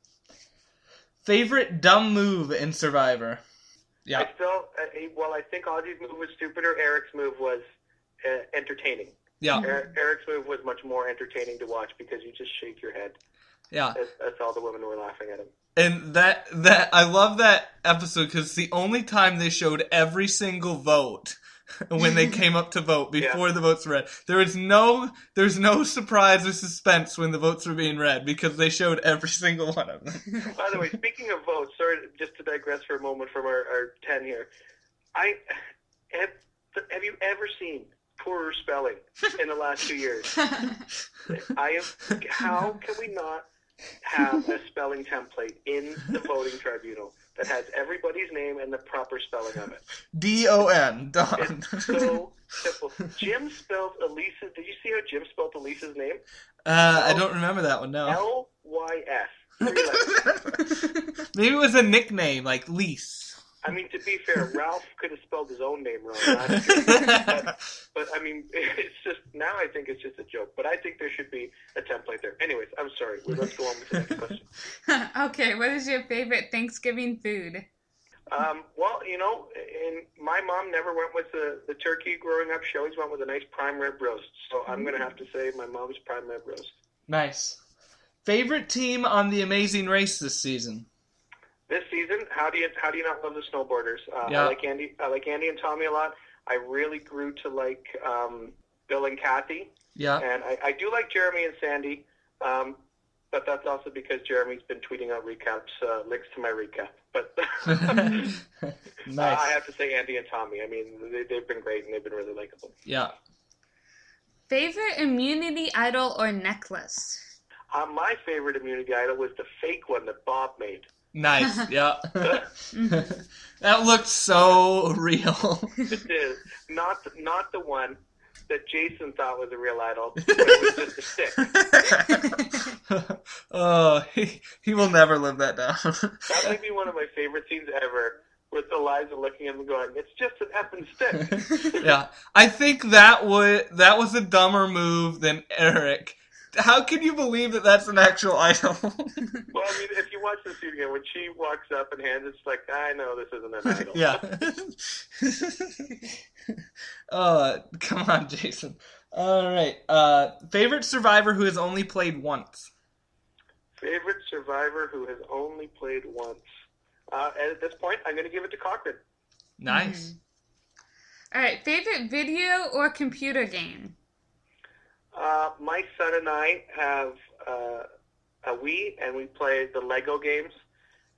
Speaker 1: Favorite dumb move in Survivor? Yeah.
Speaker 3: I still, uh, well, I think Ozzy's move was stupider. Eric's move was uh, entertaining.
Speaker 1: Yeah.
Speaker 3: Er- Eric's move was much more entertaining to watch because you just shake your head.
Speaker 1: Yeah.
Speaker 3: That's, that's all the women were laughing at him.
Speaker 1: And that that I love that episode because the only time they showed every single vote when they came up to vote before the votes were read. There was no there's no surprise or suspense when the votes were being read because they showed every single one of them.
Speaker 3: By the way, speaking of votes, sorry, just to digress for a moment from our, our 10 here. I have, have you ever seen poorer spelling in the last two years? I am, how can we not have a spelling template in the voting tribunal that has everybody's name and the proper spelling of it?
Speaker 1: D O N Don.
Speaker 3: It's so simple. Jim spelled Elisa's, did you see how Jim spelled Elisa's name?
Speaker 1: Uh, I don't remember that one. No.
Speaker 3: L Y S.
Speaker 1: Maybe it was a nickname like Lease.
Speaker 3: I mean, to be fair, Ralph could have spelled his own name wrong but, but I mean, it's just now I think it's just a joke. But I think there should be a template there. Anyways, I'm sorry. Well, Let's go on with the next question.
Speaker 2: okay, what is your favorite Thanksgiving food?
Speaker 3: Um, well, you know, and my mom never went with the, the turkey growing up. She always went with a nice prime rib roast. So I'm going to have to say my mom's prime rib roast.
Speaker 1: Nice. Favorite team on the Amazing Race this season?
Speaker 3: This season, how do you how do you not love the snowboarders? Uh,
Speaker 1: Yeah.
Speaker 3: I like Andy. I like Andy and Tommy a lot. I really grew to like um, Bill and Kathy.
Speaker 1: Yeah.
Speaker 3: And I, I do like Jeremy and Sandy, um, but that's also because Jeremy's been tweeting out recaps, uh, links to my recap. But uh. I have to say Andy and Tommy. I mean, they, they've been great and they've been really likable.
Speaker 1: Yeah.
Speaker 2: Favorite immunity idol or necklace?
Speaker 3: Uh, my favorite immunity idol was the fake one that Bob made.
Speaker 1: Nice. Yeah. Mm-hmm. that looked so real.
Speaker 3: It is not not the one that Jason thought was a real idol. But it was just a stick.
Speaker 1: oh, he, he will never live that down.
Speaker 3: That might be one of my favorite scenes ever. With Eliza looking at him going, "It's just an effing stick."
Speaker 1: yeah, I think that would that was a dumber move than Eric. How can you believe that that's an actual idol?
Speaker 3: Well, I mean, if you watch the scene again, when she walks up and hands, it, it's like, I know this isn't an idol.
Speaker 1: yeah. uh, come on, Jason. All right. Uh, favorite survivor who has only played once.
Speaker 3: Favorite survivor who has only played once. Uh, and at this point, I'm going to give it to Cochran.
Speaker 1: Nice.
Speaker 2: All right, favorite video or computer game?
Speaker 3: Uh, my son and I have uh, a Wii, and we play the Lego games.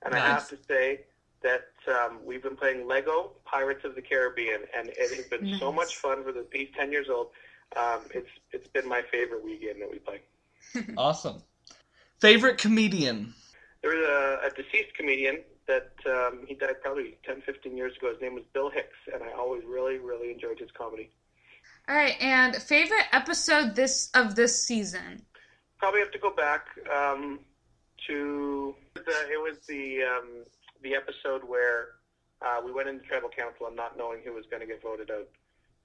Speaker 3: And I have to say, that um, we've been playing Lego Pirates of the Caribbean, and it has been so much fun for the he's ten years old. Um, it's it's been my favorite Wii game that we play.
Speaker 1: Awesome. Favorite comedian?
Speaker 3: There was a, a deceased comedian that um, he died probably 10, 15 years ago. His name was Bill Hicks, and I always really, really enjoyed his comedy.
Speaker 2: All right, and favorite episode this of this season.
Speaker 3: Probably have to go back um, to the, it was the um, the episode where uh, we went into tribal council and not knowing who was going to get voted out,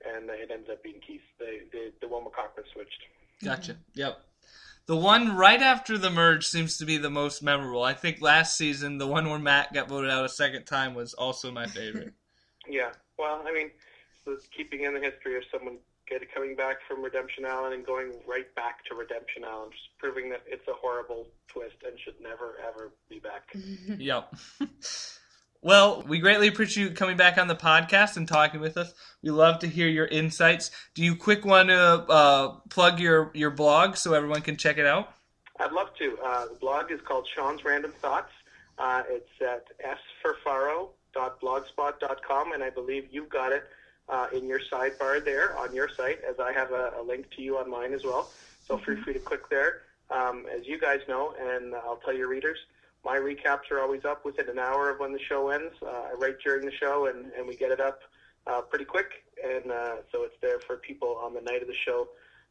Speaker 3: and it ends up being Keith, the the, the one where Cochran switched.
Speaker 1: Gotcha. Yep. The one right after the merge seems to be the most memorable. I think last season, the one where Matt got voted out a second time was also my favorite.
Speaker 3: Yeah, well, I mean, so keeping in the history of someone get, coming back from Redemption Island and going right back to Redemption Island, just proving that it's a horrible twist and should never ever be back.
Speaker 1: yep. Well, we greatly appreciate you coming back on the podcast and talking with us. We love to hear your insights. Do you quick want to uh, plug your, your blog so everyone can check it out?
Speaker 3: I'd love to. Uh, the blog is called Sean's Random Thoughts. Uh, it's at sforfaro.blogspot.com, and I believe you've got it uh, in your sidebar there on your site, as I have a, a link to you on mine as well. So feel free to click there. Um, as you guys know, and I'll tell your readers, my recaps are always up within an hour of when the show ends. Uh, I write during the show, and, and we get it up uh, pretty quick, and uh, so it's there for people on the night of the show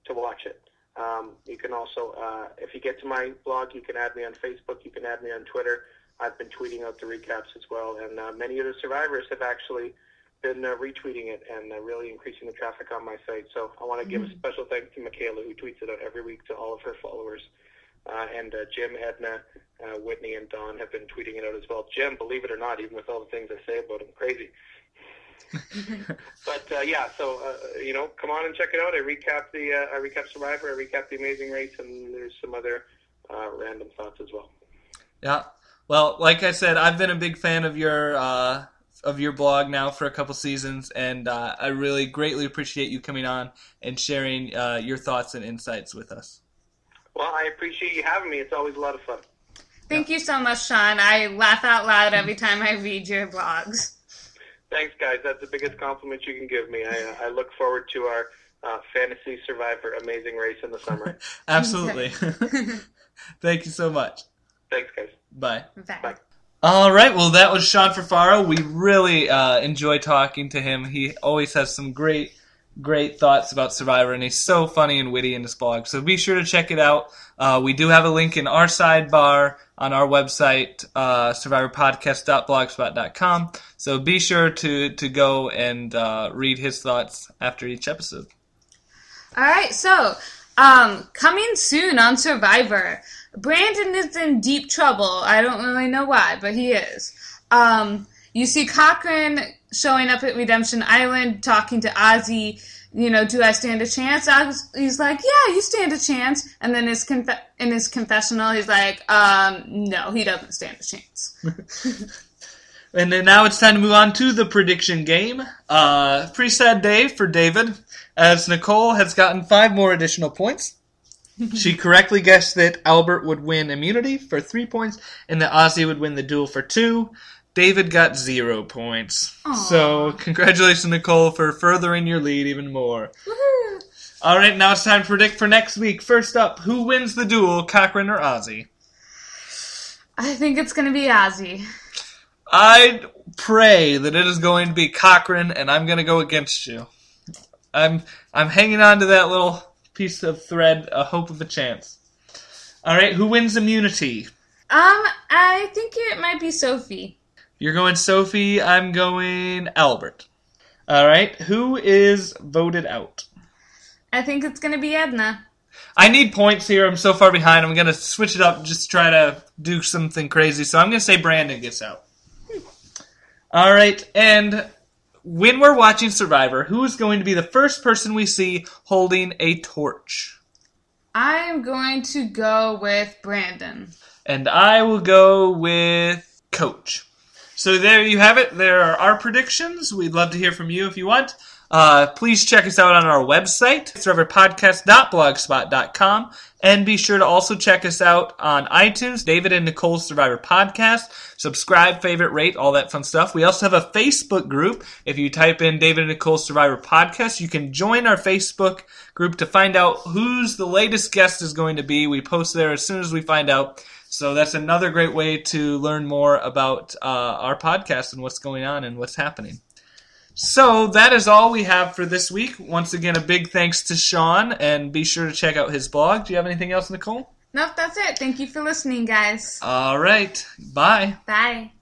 Speaker 3: to watch it. Um, you can also, uh, if you get to my blog, you can add me on Facebook. You can add me on Twitter. I've been tweeting out the recaps as well, and uh, many of the survivors have actually been uh, retweeting it and uh, really increasing the traffic on my site. So I want to give a special thanks to Michaela, who tweets it out every week to all of her followers. Uh, and uh, Jim, Edna, uh, Whitney, and Dawn have been tweeting it out as well. Jim, believe it or not, even with all the things I say about him, crazy. but uh, yeah, so uh, you know, come on and check it out. I recap the uh, I recap Survivor, I recap the Amazing Race, and there's some other uh, random thoughts as well.
Speaker 1: Yeah. Well, like I said, I've been a big fan of your uh, of your blog now for a couple seasons, and uh, I really greatly appreciate you coming on and sharing uh, your thoughts and insights with us.
Speaker 3: Well, I appreciate you having me. It's always a lot of fun.
Speaker 2: Thank you so much, Sean. I laugh out loud every time I read your blogs.
Speaker 3: Thanks, guys. That's the biggest compliment you can give me. I, uh, I look forward to our uh, fantasy survivor amazing race in the summer.
Speaker 1: Absolutely. Thank you so much.
Speaker 3: Thanks, guys.
Speaker 1: Bye.
Speaker 2: Bye.
Speaker 3: Bye.
Speaker 1: All right. Well, that was Sean Fafaro. We really uh, enjoy talking to him. He always has some great, great thoughts about Survivor, and he's so funny and witty in his blog. So be sure to check it out. Uh, we do have a link in our sidebar on our website, uh, survivorpodcast.blogspot.com. So be sure to to go and uh, read his thoughts after each episode.
Speaker 2: All right, so um, coming soon on Survivor, Brandon is in deep trouble. I don't really know why, but he is. Um, you see Cochran showing up at Redemption Island talking to Ozzy. You know, do I stand a chance? He's like, yeah, you stand a chance. And then his conf- in his confessional, he's like, um, no, he doesn't stand a chance.
Speaker 1: And then now it's time to move on to the prediction game. Uh, pretty sad day for David, as Nicole has gotten five more additional points. She correctly guessed that Albert would win immunity for three points, and that Ozzy would win the duel for two. David got zero points.
Speaker 2: Aw.
Speaker 1: So congratulations, Nicole, for furthering your lead even more.
Speaker 2: Woohoo!
Speaker 1: All right, now it's time to predict for next week. First up, who wins the duel, Cochran or Ozzy?
Speaker 2: I think it's gonna be Ozzy.
Speaker 1: I pray that it is going to be Cochran, and I'm going to go against you. I'm I'm hanging on to that little piece of thread, a hope of a chance. All right, who wins immunity?
Speaker 2: Um, I think it might be Sophie.
Speaker 1: You're going Sophie. I'm going Albert. All right, who is voted out?
Speaker 2: I think it's gonna be Edna.
Speaker 1: I need points here. I'm so far behind. I'm going to switch it up, just try to do something crazy. So I'm going to say Brandon gets out. All right, and when we're watching Survivor, who is going to be the first person we see holding a torch?
Speaker 2: I am going to go with Brandon.
Speaker 1: And I will go with Coach. So there you have it. There are our predictions. We'd love to hear from you if you want. Uh, please check us out on our website, survivorpodcast.blogspot.com, and be sure to also check us out on iTunes, David and Nicole's Survivor Podcast. Subscribe, favorite, rate, all that fun stuff. We also have a Facebook group. If you type in David and Nicole's Survivor Podcast, you can join our Facebook group to find out who's the latest guest is going to be. We post there as soon as we find out. So that's another great way to learn more about uh, our podcast and what's going on and what's happening. So that is all we have for this week. Once again, a big thanks to Sean, and be sure to check out his blog. Do you have anything else, Nicole?
Speaker 2: Nope, that's it. Thank you for listening, guys.
Speaker 1: All right. Bye.
Speaker 2: Bye.